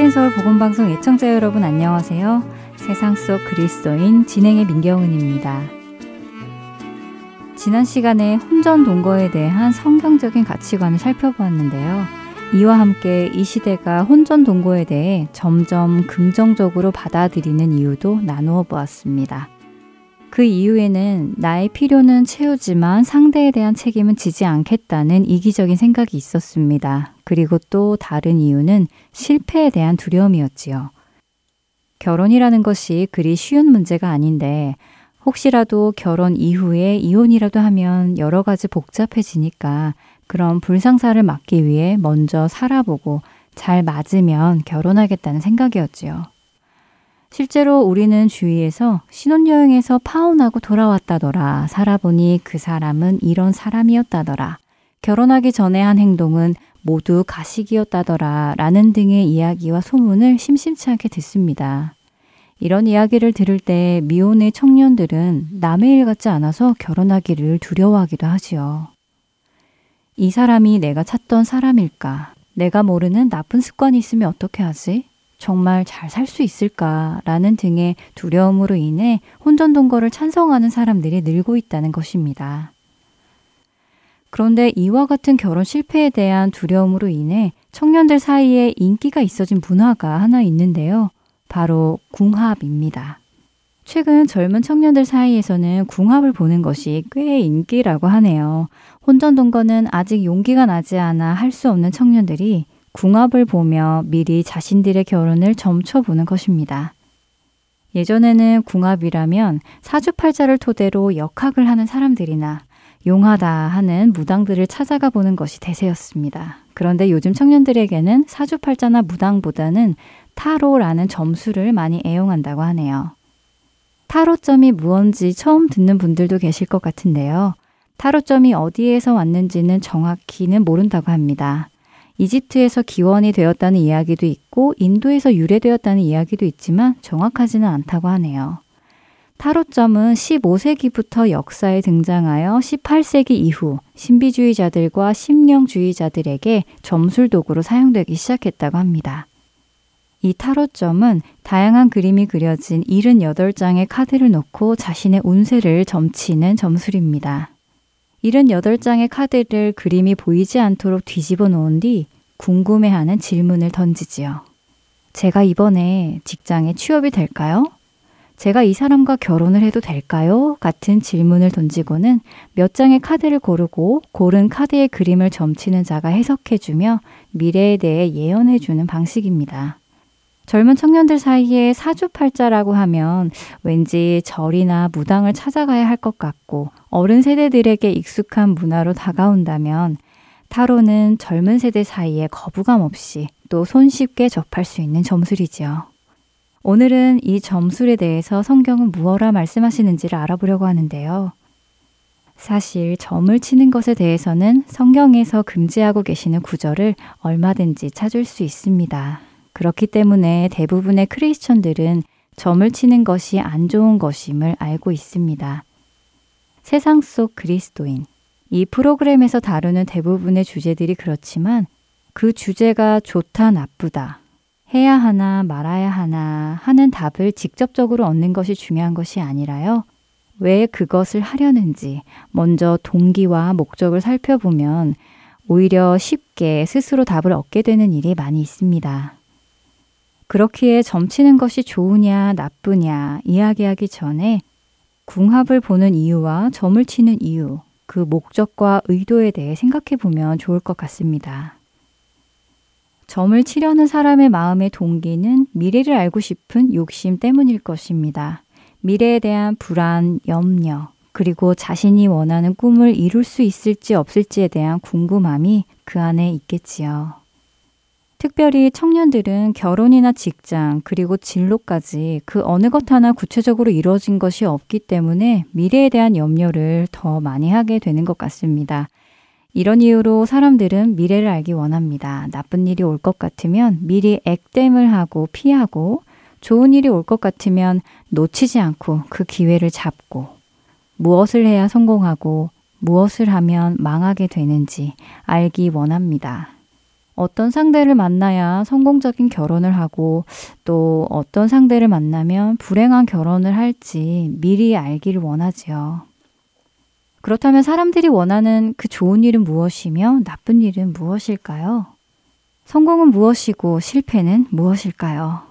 할텐 서울 복음방송 애청자 여러분 안녕하세요. 세상 속 그리스도인 진행의 민경은입니다. 지난 시간에 혼전 동거에 대한 성경적인 가치관을 살펴보았는데요. 이와 함께 이 시대가 혼전 동거에 대해 점점 긍정적으로 받아들이는 이유도 나누어 보았습니다. 그 이후에는 나의 필요는 채우지만 상대에 대한 책임은 지지 않겠다는 이기적인 생각이 있었습니다. 그리고 또 다른 이유는 실패에 대한 두려움이었지요. 결혼이라는 것이 그리 쉬운 문제가 아닌데 혹시라도 결혼 이후에 이혼이라도 하면 여러 가지 복잡해지니까 그런 불상사를 막기 위해 먼저 살아보고 잘 맞으면 결혼하겠다는 생각이었지요. 실제로 우리는 주위에서 신혼여행에서 파혼하고 돌아왔다더라. 살아보니 그 사람은 이런 사람이었다더라. 결혼하기 전에 한 행동은 모두 가식이었다더라. 라는 등의 이야기와 소문을 심심치 않게 듣습니다. 이런 이야기를 들을 때 미혼의 청년들은 남의 일 같지 않아서 결혼하기를 두려워하기도 하지요. 이 사람이 내가 찾던 사람일까? 내가 모르는 나쁜 습관이 있으면 어떻게 하지? 정말 잘 살 수 있을까 라는 등의 두려움으로 인해 혼전 동거를 찬성하는 사람들이 늘고 있다는 것입니다. 그런데 이와 같은 결혼 실패에 대한 두려움으로 인해 청년들 사이에 인기가 있어진 문화가 하나 있는데요. 바로 궁합입니다. 최근 젊은 청년들 사이에서는 궁합을 보는 것이 꽤 인기라고 하네요. 혼전 동거는 아직 용기가 나지 않아 할 수 없는 청년들이 궁합을 보며 미리 자신들의 결혼을 점쳐보는 것입니다. 예전에는 궁합이라면 사주팔자를 토대로 역학을 하는 사람들이나 용하다 하는 무당들을 찾아가 보는 것이 대세였습니다. 그런데 요즘 청년들에게는 사주팔자나 무당보다는 타로라는 점수를 많이 애용한다고 하네요. 타로점이 무언지 처음 듣는 분들도 계실 것 같은데요. 타로점이 어디에서 왔는지는 정확히는 모른다고 합니다. 이집트에서 기원이 되었다는 이야기도 있고 인도에서 유래되었다는 이야기도 있지만 정확하지는 않다고 하네요. 타로점은 15세기부터 역사에 등장하여 18세기 이후 신비주의자들과 심령주의자들에게 점술 도구로 사용되기 시작했다고 합니다. 이 타로점은 다양한 그림이 그려진 78장의 카드를 놓고 자신의 운세를 점치는 점술입니다. 78장의 카드를 그림이 보이지 않도록 뒤집어 놓은 뒤 궁금해하는 질문을 던지지요. 제가 이번에 직장에 취업이 될까요? 제가 이 사람과 결혼을 해도 될까요? 같은 질문을 던지고는 몇 장의 카드를 고르고 고른 카드의 그림을 점치는 자가 해석해주며 미래에 대해 예언해주는 방식입니다. 젊은 청년들 사이에 사주팔자라고 하면 왠지 절이나 무당을 찾아가야 할 것 같고 어른 세대들에게 익숙한 문화로 다가온다면 타로는 젊은 세대 사이에 거부감 없이 또 손쉽게 접할 수 있는 점술이지요. 오늘은 이 점술에 대해서 성경은 무엇라 말씀하시는지를 알아보려고 하는데요. 사실 점을 치는 것에 대해서는 성경에서 금지하고 계시는 구절을 얼마든지 찾을 수 있습니다. 그렇기 때문에 대부분의 크리스천들은 점을 치는 것이 안 좋은 것임을 알고 있습니다. 세상 속 그리스도인. 이 프로그램에서 다루는 대부분의 주제들이 그렇지만 그 주제가 좋다, 나쁘다, 해야 하나, 말아야 하나 하는 답을 직접적으로 얻는 것이 중요한 것이 아니라요. 왜 그것을 하려는지 먼저 동기와 목적을 살펴보면 오히려 쉽게 스스로 답을 얻게 되는 일이 많이 있습니다. 그렇기에 점치는 것이 좋으냐, 나쁘냐 이야기하기 전에 궁합을 보는 이유와 점을 치는 이유, 그 목적과 의도에 대해 생각해 보면 좋을 것 같습니다. 점을 치려는 사람의 마음의 동기는 미래를 알고 싶은 욕심 때문일 것입니다. 미래에 대한 불안, 염려, 그리고 자신이 원하는 꿈을 이룰 수 있을지 없을지에 대한 궁금함이 그 안에 있겠지요. 특별히 청년들은 결혼이나 직장, 그리고 진로까지 그 어느 것 하나 구체적으로 이루어진 것이 없기 때문에 미래에 대한 염려를 더 많이 하게 되는 것 같습니다. 이런 이유로 사람들은 미래를 알기 원합니다. 나쁜 일이 올 것 같으면 미리 액땜을 하고 피하고 좋은 일이 올 것 같으면 놓치지 않고 그 기회를 잡고 무엇을 해야 성공하고 무엇을 하면 망하게 되는지 알기 원합니다. 어떤 상대를 만나야 성공적인 결혼을 하고 또 어떤 상대를 만나면 불행한 결혼을 할지 미리 알기를 원하지요. 그렇다면 사람들이 원하는 그 좋은 일은 무엇이며 나쁜 일은 무엇일까요? 성공은 무엇이고 실패는 무엇일까요?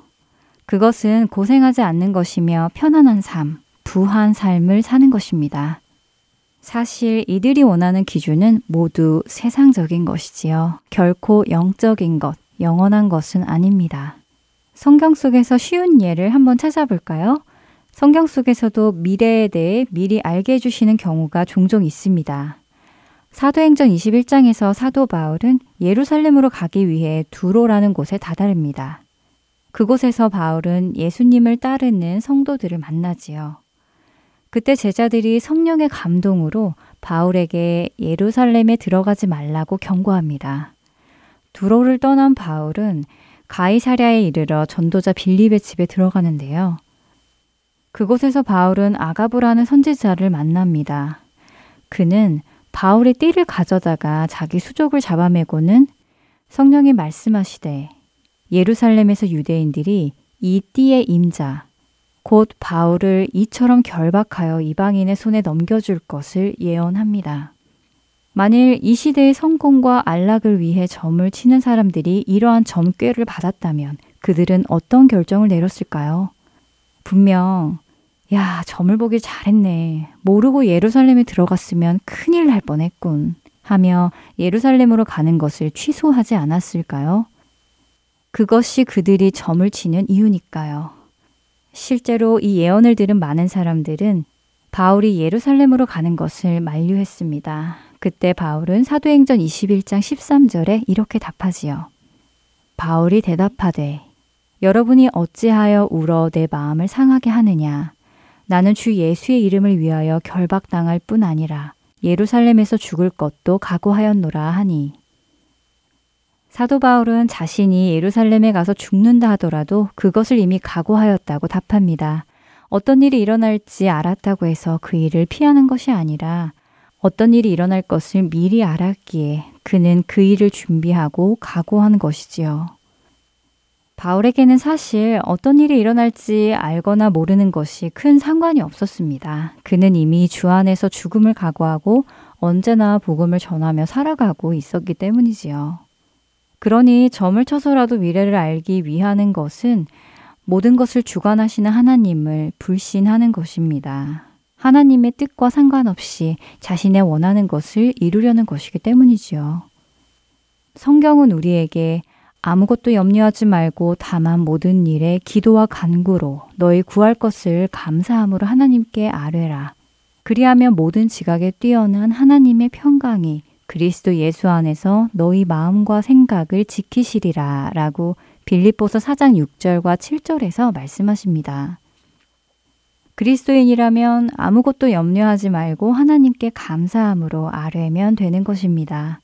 그것은 고생하지 않는 것이며 편안한 삶, 부한 삶을 사는 것입니다. 사실 이들이 원하는 기준은 모두 세상적인 것이지요. 결코 영적인 것, 영원한 것은 아닙니다. 성경 속에서 쉬운 예를 한번 찾아볼까요? 성경 속에서도 미래에 대해 미리 알게 해주시는 경우가 종종 있습니다. 사도행전 21장에서 사도 바울은 예루살렘으로 가기 위해 두로라는 곳에 다다릅니다. 그곳에서 바울은 예수님을 따르는 성도들을 만나지요. 그때 제자들이 성령의 감동으로 바울에게 예루살렘에 들어가지 말라고 경고합니다. 두로를 떠난 바울은 가이사랴에 이르러 전도자 빌립의 집에 들어가는데요. 그곳에서 바울은 아가부라는 선지자를 만납니다. 그는 바울의 띠를 가져다가 자기 수족을 잡아매고는 성령이 말씀하시되 예루살렘에서 유대인들이 이 띠의 임자 곧 바울을 이처럼 결박하여 이방인의 손에 넘겨줄 것을 예언합니다. 만일 이 시대의 성공과 안락을 위해 점을 치는 사람들이 이러한 점괘를 받았다면 그들은 어떤 결정을 내렸을까요? 분명 야, 점을 보길 잘했네. 모르고 예루살렘에 들어갔으면 큰일 날 뻔했군. 하며 예루살렘으로 가는 것을 취소하지 않았을까요? 그것이 그들이 점을 치는 이유니까요. 실제로 이 예언을 들은 많은 사람들은 바울이 예루살렘으로 가는 것을 만류했습니다. 그때 바울은 사도행전 21장 13절에 이렇게 답하지요. 바울이 대답하되 여러분이 어찌하여 울어 내 마음을 상하게 하느냐 나는 주 예수의 이름을 위하여 결박당할 뿐 아니라 예루살렘에서 죽을 것도 각오하였노라 하니 사도 바울은 자신이 예루살렘에 가서 죽는다 하더라도 그것을 이미 각오하였다고 답합니다. 어떤 일이 일어날지 알았다고 해서 그 일을 피하는 것이 아니라 어떤 일이 일어날 것을 미리 알았기에 그는 그 일을 준비하고 각오한 것이지요. 바울에게는 사실 어떤 일이 일어날지 알거나 모르는 것이 큰 상관이 없었습니다. 그는 이미 주 안에서 죽음을 각오하고 언제나 복음을 전하며 살아가고 있었기 때문이지요. 그러니 점을 쳐서라도 미래를 알기 위하는 것은 모든 것을 주관하시는 하나님을 불신하는 것입니다. 하나님의 뜻과 상관없이 자신의 원하는 것을 이루려는 것이기 때문이지요. 성경은 우리에게 아무것도 염려하지 말고 다만 모든 일에 기도와 간구로 너희 구할 것을 감사함으로 하나님께 아뢰라. 그리하면 모든 지각에 뛰어난 하나님의 평강이 그리스도 예수 안에서 너희 마음과 생각을 지키시리라 라고 빌립보서 4장 6절과 7절에서 말씀하십니다. 그리스도인이라면 아무것도 염려하지 말고 하나님께 감사함으로 아뢰면 되는 것입니다.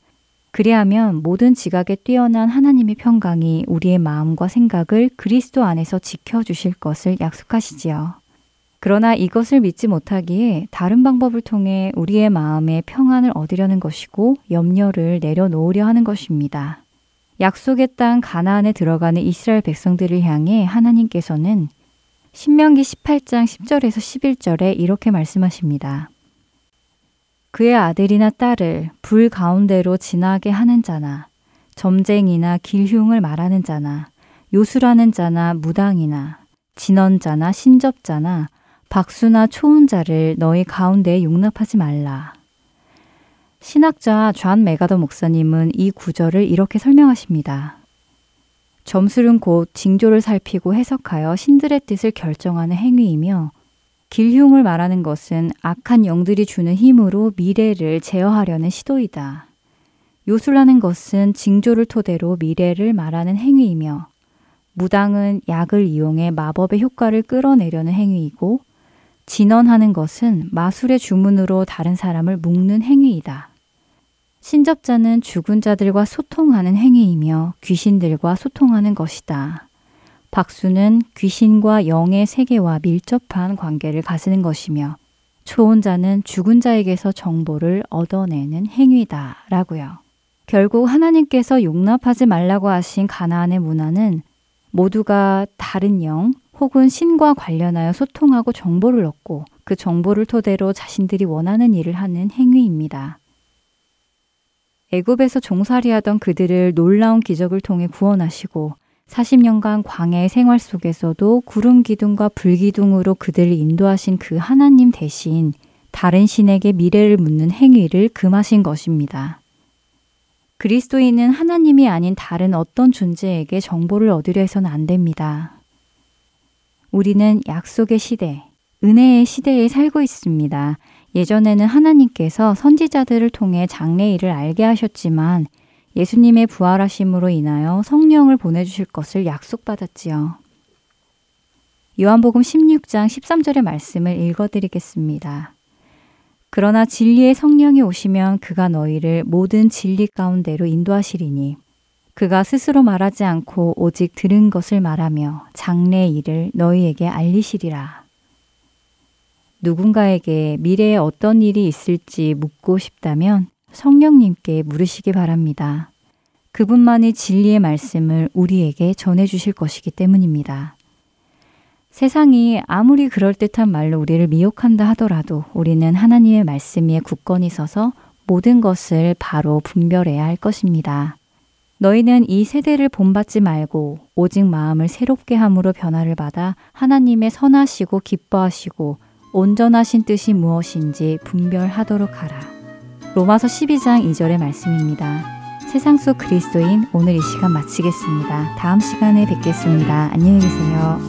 그리하면 모든 지각에 뛰어난 하나님의 평강이 우리의 마음과 생각을 그리스도 안에서 지켜주실 것을 약속하시지요. 그러나 이것을 믿지 못하기에 다른 방법을 통해 우리의 마음에 평안을 얻으려는 것이고 염려를 내려놓으려 하는 것입니다. 약속의 땅 가나안에 들어가는 이스라엘 백성들을 향해 하나님께서는 신명기 18장 10절에서 11절에 이렇게 말씀하십니다. 그의 아들이나 딸을 불 가운데로 지나게 하는 자나 점쟁이나 길흉을 말하는 자나 요술하는 자나 무당이나 진언자나 신접자나 박수나 초혼자를 너희 가운데에 용납하지 말라. 신학자 존 맥아더 목사님은 이 구절을 이렇게 설명하십니다. 점술은 곧 징조를 살피고 해석하여 신들의 뜻을 결정하는 행위이며 길흉을 말하는 것은 악한 영들이 주는 힘으로 미래를 제어하려는 시도이다. 요술하는 것은 징조를 토대로 미래를 말하는 행위이며 무당은 약을 이용해 마법의 효과를 끌어내려는 행위이고 진언하는 것은 마술의 주문으로 다른 사람을 묶는 행위이다. 신접자는 죽은 자들과 소통하는 행위이며 귀신들과 소통하는 것이다. 박수는 귀신과 영의 세계와 밀접한 관계를 가지는 것이며 초혼 자는 죽은 자에게서 정보를 얻어내는 행위다. 라고요. 결국 하나님께서 용납하지 말라고 하신 가나안의 문화는 모두가 다른 영 혹은 신과 관련하여 소통하고 정보를 얻고 그 정보를 토대로 자신들이 원하는 일을 하는 행위입니다. 애굽에서 종살이하던 그들을 놀라운 기적을 통해 구원하시고 40년간 광야의 생활 속에서도 구름 기둥과 불 기둥으로 그들을 인도하신 그 하나님 대신 다른 신에게 미래를 묻는 행위를 금하신 것입니다. 그리스도인은 하나님이 아닌 다른 어떤 존재에게 정보를 얻으려 해서는 안 됩니다. 우리는 약속의 시대, 은혜의 시대에 살고 있습니다. 예전에는 하나님께서 선지자들을 통해 장래 일을 알게 하셨지만 예수님의 부활하심으로 인하여 성령을 보내주실 것을 약속받았지요. 요한복음 16장 13절의 말씀을 읽어드리겠습니다. 그러나 진리의 성령이 오시면 그가 너희를 모든 진리 가운데로 인도하시리니 그가 스스로 말하지 않고 오직 들은 것을 말하며 장래의 일을 너희에게 알리시리라. 누군가에게 미래에 어떤 일이 있을지 묻고 싶다면 성령님께 물으시기 바랍니다. 그분만이 진리의 말씀을 우리에게 전해 주실 것이기 때문입니다. 세상이 아무리 그럴듯한 말로 우리를 미혹한다 하더라도 우리는 하나님의 말씀 위에 굳건히 서서 모든 것을 바로 분별해야 할 것입니다. 너희는 이 세대를 본받지 말고 오직 마음을 새롭게 함으로 변화를 받아 하나님의 선하시고 기뻐하시고 온전하신 뜻이 무엇인지 분별하도록 하라. 로마서 12장 2절의 말씀입니다. 세상 속 그리스도인 오늘 이 시간 마치겠습니다. 다음 시간에 뵙겠습니다. 안녕히 계세요.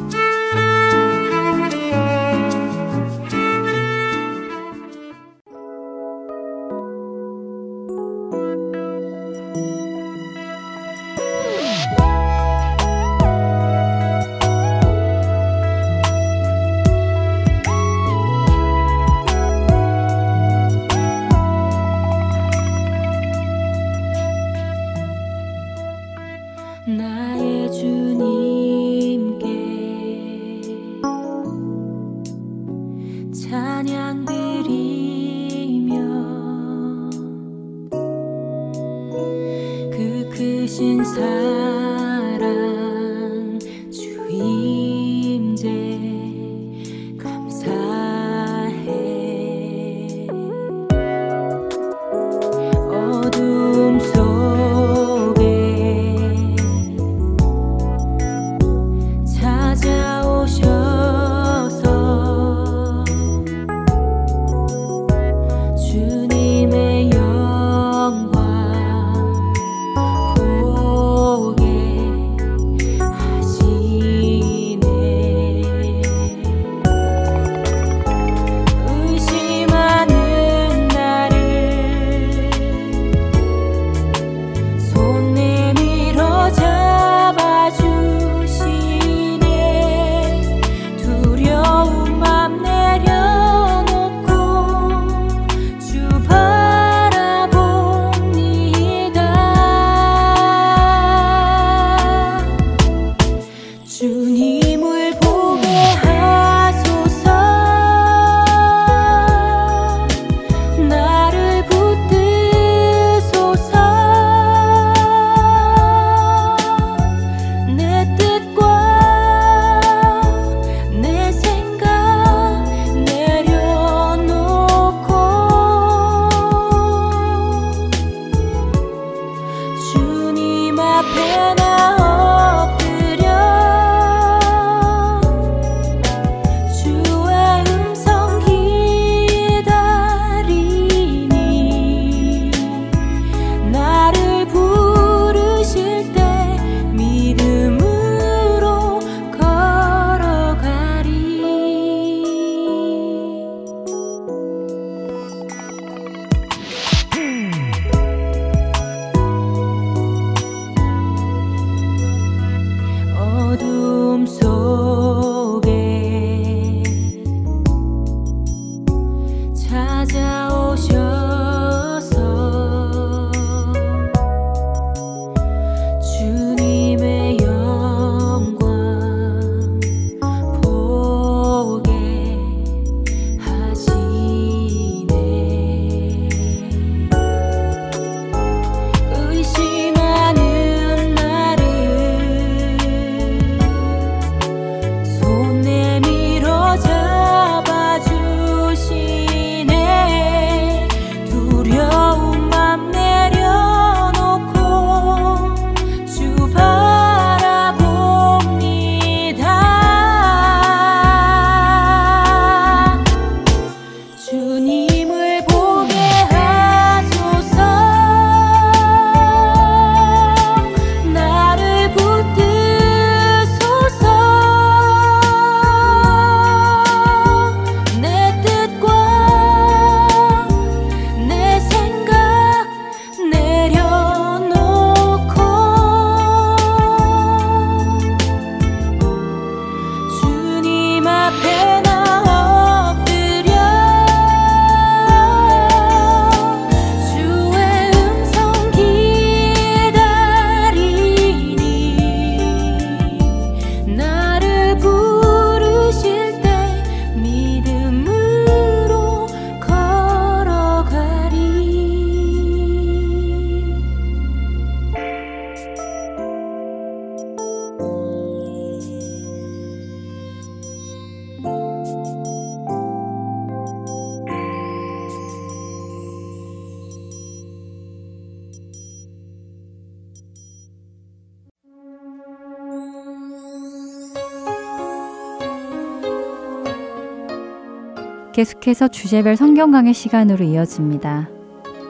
계속해서 주제별 성경 강의 시간으로 이어집니다.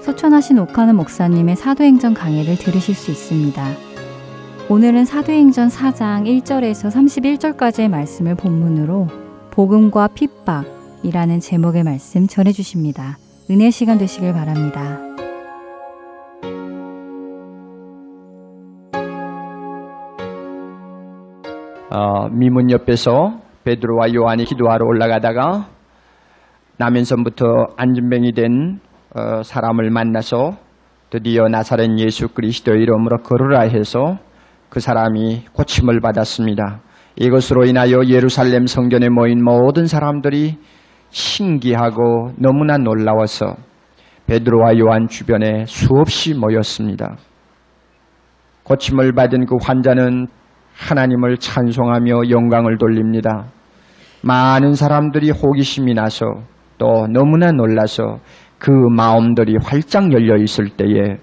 소천하신 오카는 목사님의 사도행전 강의를 들으실 수 있습니다. 오늘은 사도행전 4장 1절에서 31절까지의 말씀을 본문으로 복음과 핍박이라는 제목의 말씀 전해 주십니다. 은혜 시간 되시길 바랍니다. 어, 미문 옆에서 베드로와 요한이 기도하러 올라가다가 남인선부터 안진뱅이 된 어, 사람을 만나서 드디어 나사렛 예수 그리스도 이름으로 걸으라 해서 그 사람이 고침을 받았습니다. 이것으로 인하여 예루살렘 성전에 모인 모든 사람들이 신기하고 너무나 놀라워서 베드로와 요한 주변에 수없이 모였습니다. 고침을 받은 그 환자는 하나님을 찬송하며 영광을 돌립니다. 많은 사람들이 호기심이 나서 또 너무나 놀라서 그 마음들이 활짝 열려 있을 때에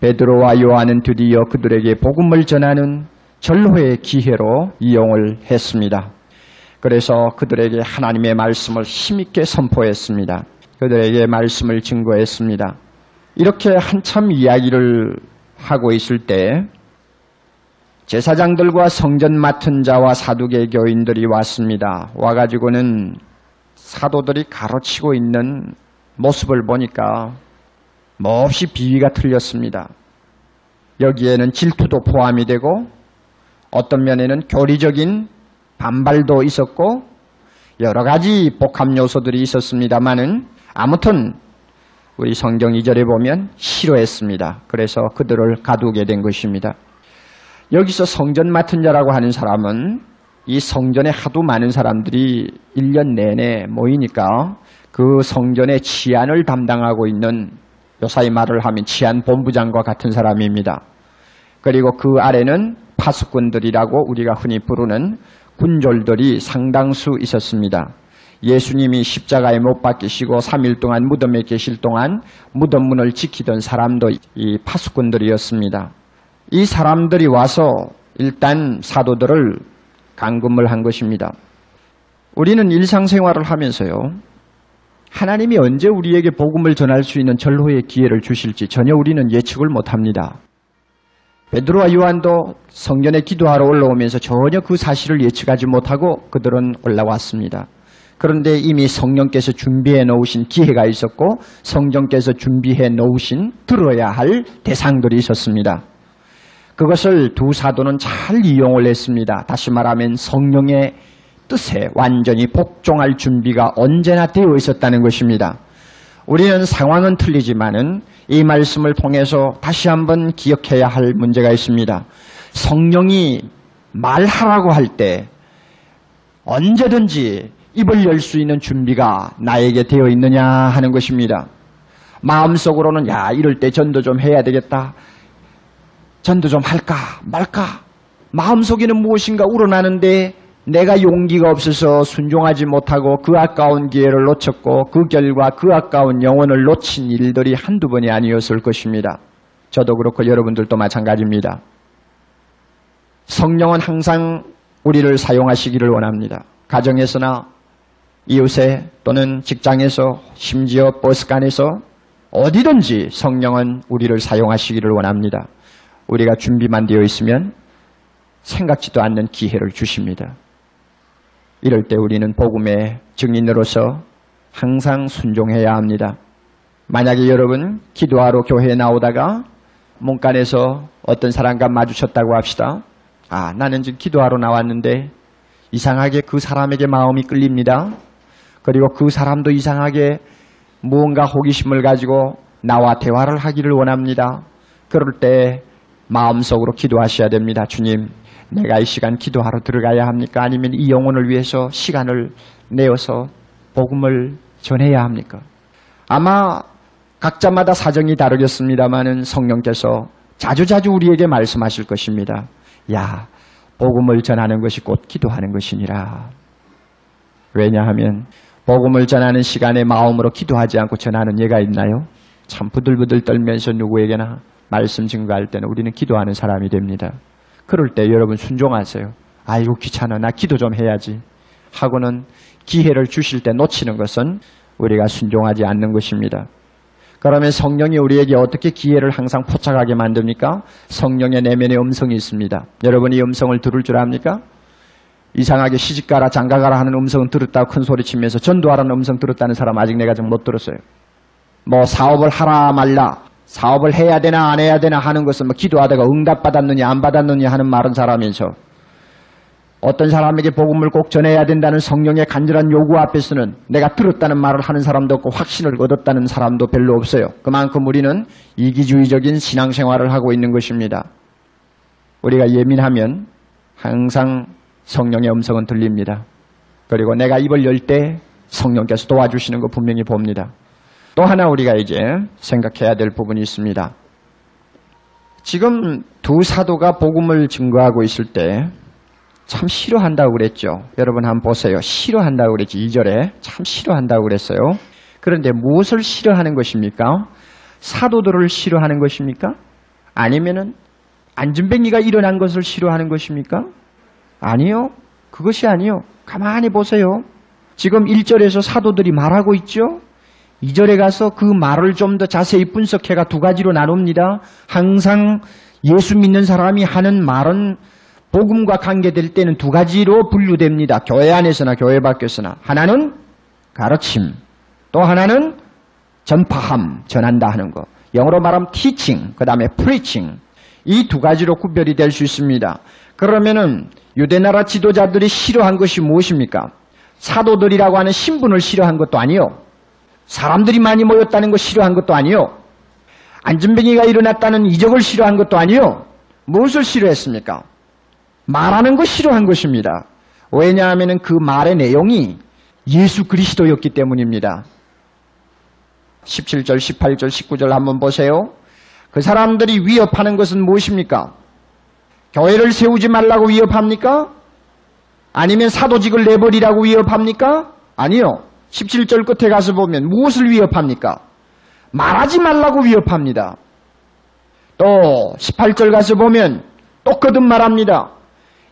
베드로와 요한은 드디어 그들에게 복음을 전하는 전로의 기회로 이용을 했습니다. 그래서 그들에게 하나님의 말씀을 힘있게 선포했습니다. 그들에게 말씀을 증거했습니다. 이렇게 한참 이야기를 하고 있을 때 제사장들과 성전 맡은 자와 사두개 교인들이 왔습니다. 와가지고는 사도들이 가로치고 있는 모습을 보니까 몹시 비위가 틀렸습니다. 여기에는 질투도 포함이 되고 어떤 면에는 교리적인 반발도 있었고 여러 가지 복합 요소들이 있었습니다만은 아무튼 우리 성경 2절에 보면 싫어했습니다. 그래서 그들을 가두게 된 것입니다. 여기서 성전 맡은 자라고 하는 사람은 이 성전에 하도 많은 사람들이 1년 내내 모이니까 그 성전의 치안을 담당하고 있는 요사이 말을 하면 치안 본부장과 같은 사람입니다. 그리고 그 아래는 파수꾼들이라고 우리가 흔히 부르는 군졸들이 상당수 있었습니다. 예수님이 십자가에 못 박히시고 3일 동안 무덤에 계실 동안 무덤 문을 지키던 사람도 이 파수꾼들이었습니다. 이 사람들이 와서 일단 사도들을 감금을 한 것입니다. 우리는 일상생활을 하면서요. 하나님이 언제 우리에게 복음을 전할 수 있는 전로의 기회를 주실지 전혀 우리는 예측을 못합니다. 베드로와 요한도 성전에 기도하러 올라오면서 전혀 그 사실을 예측하지 못하고 그들은 올라왔습니다. 그런데 이미 성령께서 준비해 놓으신 기회가 있었고 성령께서 준비해 놓으신 들어야 할 대상들이 있었습니다. 그것을 두 사도는 잘 이용을 했습니다. 다시 말하면 성령의 뜻에 완전히 복종할 준비가 언제나 되어 있었다는 것입니다. 우리는 상황은 틀리지만은 이 말씀을 통해서 다시 한번 기억해야 할 문제가 있습니다. 성령이 말하라고 할 때 언제든지 입을 열 수 있는 준비가 나에게 되어 있느냐 하는 것입니다. 마음속으로는 야 이럴 때 전도 좀 해야 되겠다. 전도 좀 할까 말까 마음속에는 무엇인가 우러나는데 내가 용기가 없어서 순종하지 못하고 그 아까운 기회를 놓쳤고 그 결과 그 아까운 영혼을 놓친 일들이 한두 번이 아니었을 것입니다. 저도 그렇고 여러분들도 마찬가지입니다. 성령은 항상 우리를 사용하시기를 원합니다. 가정에서나 이웃에 또는 직장에서 심지어 버스간에서 어디든지 성령은 우리를 사용하시기를 원합니다. 우리가 준비만 되어 있으면 생각지도 않는 기회를 주십니다. 이럴 때 우리는 복음의 증인으로서 항상 순종해야 합니다. 만약에 여러분 기도하러 교회에 나오다가 문간에서 어떤 사람과 마주쳤다고 합시다. 아, 나는 지금 기도하러 나왔는데 이상하게 그 사람에게 마음이 끌립니다. 그리고 그 사람도 이상하게 무언가 호기심을 가지고 나와 대화를 하기를 원합니다. 그럴 때 마음속으로 기도하셔야 됩니다. 주님, 내가 이 시간 기도하러 들어가야 합니까? 아니면 이 영혼을 위해서 시간을 내어서 복음을 전해야 합니까? 아마 각자마다 사정이 다르겠습니다만은 성령께서 자주자주 우리에게 말씀하실 것입니다. 야, 복음을 전하는 것이 곧 기도하는 것이니라. 왜냐하면 복음을 전하는 시간에 마음으로 기도하지 않고 전하는 예가 있나요? 참 부들부들 떨면서 누구에게나 말씀 증거할 때는 우리는 기도하는 사람이 됩니다. 그럴 때 여러분 순종하세요. 아이고 귀찮아. 나 기도 좀 해야지. 하고는 기회를 주실 때 놓치는 것은 우리가 순종하지 않는 것입니다. 그러면 성령이 우리에게 어떻게 기회를 항상 포착하게 만듭니까? 성령의 내면의 음성이 있습니다. 여러분이 이 음성을 들을 줄 압니까? 이상하게 시집가라 장가가라 하는 음성은 들었다고 큰 소리 치면서 전도하라는 음성 들었다는 사람 아직 내가 좀 못 들었어요. 뭐 사업을 하라 말라 사업을 해야 되나 안 해야 되나 하는 것은 뭐 기도하다가 응답받았느냐 안 받았느냐 하는 말은 사람면서 어떤 사람에게 복음을 꼭 전해야 된다는 성령의 간절한 요구 앞에서는 내가 들었다는 말을 하는 사람도 없고 확신을 얻었다는 사람도 별로 없어요. 그만큼 우리는 이기주의적인 신앙생활을 하고 있는 것입니다. 우리가 예민하면 항상 성령의 음성은 들립니다. 그리고 내가 입을 열 때 성령께서 도와주시는 거 분명히 봅니다. 또 하나 우리가 이제 생각해야 될 부분이 있습니다. 지금 두 사도가 복음을 증거하고 있을 때 참 싫어한다고 그랬죠. 여러분 한번 보세요. 싫어한다고 그랬지. 2절에 참 싫어한다고 그랬어요. 그런데 무엇을 싫어하는 것입니까? 사도들을 싫어하는 것입니까? 아니면은 안전뱅이가 일어난 것을 싫어하는 것입니까? 아니요. 그것이 아니요. 가만히 보세요. 지금 1절에서 사도들이 말하고 있죠? 2절에 가서 그 말을 좀 더 자세히 분석해가 두 가지로 나눕니다. 항상 예수 믿는 사람이 하는 말은 복음과 관계될 때는 두 가지로 분류됩니다. 교회 안에서나 교회 밖에서나. 하나는 가르침, 또 하나는 전파함, 전한다 하는 거. 영어로 말하면 teaching, 그 다음에 preaching. 이 두 가지로 구별이 될 수 있습니다. 그러면은 유대나라 지도자들이 싫어한 것이 무엇입니까? 사도들이라고 하는 신분을 싫어한 것도 아니요. 사람들이 많이 모였다는 것 싫어한 것도 아니요. 안전뱅이가 일어났다는 이적을 싫어한 것도 아니요. 무엇을 싫어했습니까? 말하는 거 싫어한 것입니다. 왜냐하면 그 말의 내용이 예수 그리스도였기 때문입니다. 17절, 18절, 19절 한번 보세요. 그 사람들이 위협하는 것은 무엇입니까? 교회를 세우지 말라고 위협합니까? 아니면 사도직을 내버리라고 위협합니까? 아니요. 17절 끝에 가서 보면 무엇을 위협합니까? 말하지 말라고 위협합니다. 또 18절 가서 보면 또 거듭 말합니다.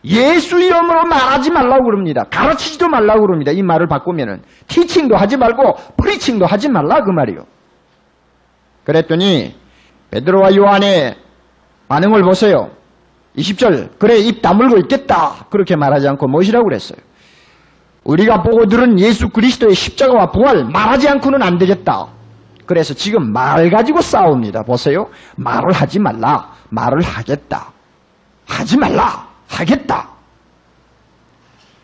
예수 이름으로 말하지 말라고 그럽니다. 가르치지도 말라고 그럽니다. 이 말을 바꾸면은 티칭도 하지 말고 프리칭도 하지 말라 그 말이요. 그랬더니 베드로와 요한의 반응을 보세요. 20절 그래 입 다물고 있겠다 그렇게 말하지 않고 무엇이라고 그랬어요. 우리가 보고 들은 예수 그리스도의 십자가와 부활 말하지 않고는 안 되겠다. 그래서 지금 말 가지고 싸웁니다. 보세요. 말을 하지 말라. 말을 하겠다. 하지 말라. 하겠다.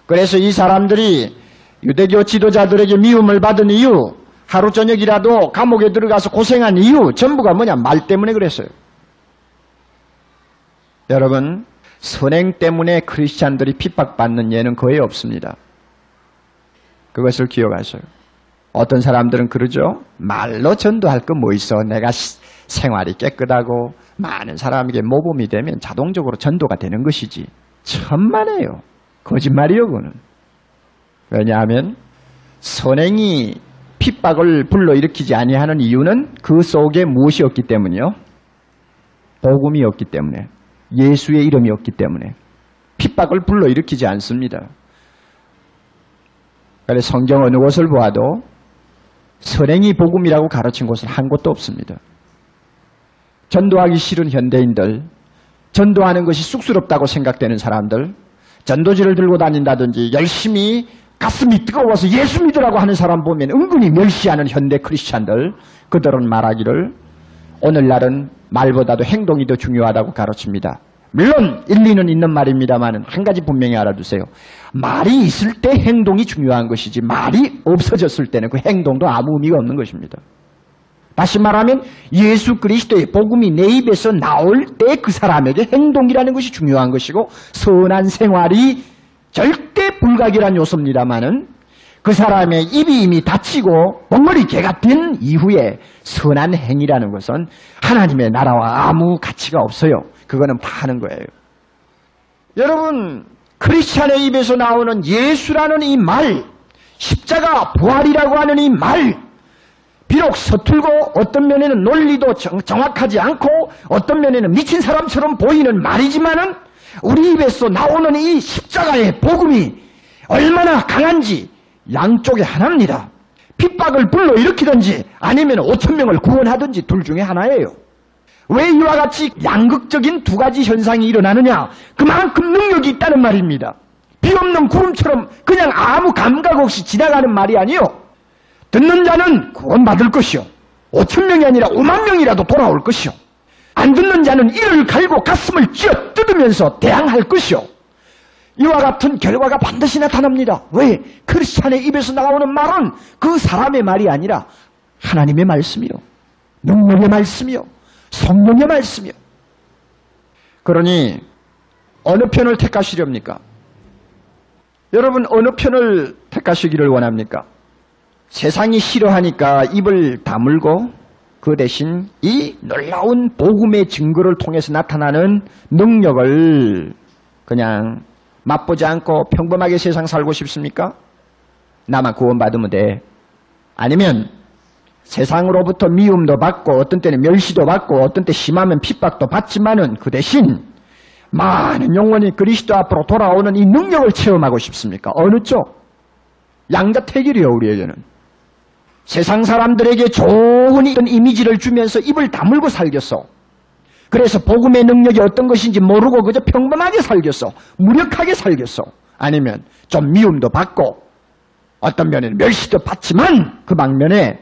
그래서 이 사람들이 유대교 지도자들에게 미움을 받은 이유, 하루 저녁이라도 감옥에 들어가서 고생한 이유, 전부가 뭐냐? 말 때문에 그랬어요. 여러분, 선행 때문에 크리스찬들이 핍박받는 예는 거의 없습니다. 그것을 기억하세요. 어떤 사람들은 그러죠. 말로 전도할 거 뭐 있어. 내가 생활이 깨끗하고 많은 사람에게 모범이 되면 자동적으로 전도가 되는 것이지. 천만에요. 거짓말이요, 그거는. 왜냐하면 선행이 핍박을 불러일으키지 아니하는 이유는 그 속에 무엇이었기 때문이요? 복음이었기 때문에 예수의 이름이었기 때문에 핍박을 불러일으키지 않습니다. 그래서 성경 어느 곳을 보아도 선행이 복음이라고 가르친 곳은 한 곳도 없습니다. 전도하기 싫은 현대인들, 전도하는 것이 쑥스럽다고 생각되는 사람들, 전도지를 들고 다닌다든지 열심히 가슴이 뜨거워서 예수 믿으라고 하는 사람 보면 은근히 멸시하는 현대 크리스찬들, 그들은 말하기를 오늘날은 말보다도 행동이 더 중요하다고 가르칩니다. 물론 일리는 있는 말입니다만 한 가지 분명히 알아두세요. 말이 있을 때 행동이 중요한 것이지 말이 없어졌을 때는 그 행동도 아무 의미가 없는 것입니다. 다시 말하면 예수 그리스도의 복음이 내 입에서 나올 때 그 사람에게 행동이라는 것이 중요한 것이고 선한 생활이 절대 불가결한 요소입니다만은 그 사람의 입이 이미 닫히고 멍머리 개가 된 이후에 선한 행위라는 것은 하나님의 나라와 아무 가치가 없어요. 그거는 파는 거예요. 여러분 크리스찬의 입에서 나오는 예수라는 이 말, 십자가 부활이라고 하는 이 말, 비록 서툴고 어떤 면에는 논리도 정, 확하지 않고 어떤 면에는 미친 사람처럼 보이는 말이지만은 우리 입에서 나오는 이 십자가의 복음이 얼마나 강한지 양쪽에 하나입니다. 핍박을 불러일으키든지 아니면 5천 명을 구원하든지 둘 중에 하나예요. 왜 이와 같이 양극적인 두 가지 현상이 일어나느냐? 그만큼 능력이 있다는 말입니다. 비 없는 구름처럼 그냥 아무 감각 없이 지나가는 말이 아니요. 듣는 자는 구원받을 것이요. 5천 명이 아니라 5만 명이라도 돌아올 것이요. 안 듣는 자는 이를 갈고 가슴을 쥐어 뜯으면서 대항할 것이요. 이와 같은 결과가 반드시 나타납니다. 왜? 크리스찬의 입에서 나오는 말은 그 사람의 말이 아니라 하나님의 말씀이요. 능력의 말씀이요. 성령의 말씀이요. 그러니 어느 편을 택하시렵니까? 여러분 어느 편을 택하시기를 원합니까? 세상이 싫어하니까 입을 다물고 그 대신 이 놀라운 복음의 증거를 통해서 나타나는 능력을 그냥 맛보지 않고 평범하게 세상 살고 싶습니까? 나만 구원받으면 돼. 아니면 세상으로부터 미움도 받고 어떤 때는 멸시도 받고 어떤 때 심하면 핍박도 받지만은 그 대신 많은 영혼이 그리스도 앞으로 돌아오는 이 능력을 체험하고 싶습니까? 어느 쪽? 양자택일이요 우리에게는. 세상 사람들에게 좋은 이미지를 주면서 입을 다물고 살겠어. 그래서 복음의 능력이 어떤 것인지 모르고 그저 평범하게 살겠어. 무력하게 살겠어. 아니면 좀 미움도 받고 어떤 면에는 멸시도 받지만 그 방면에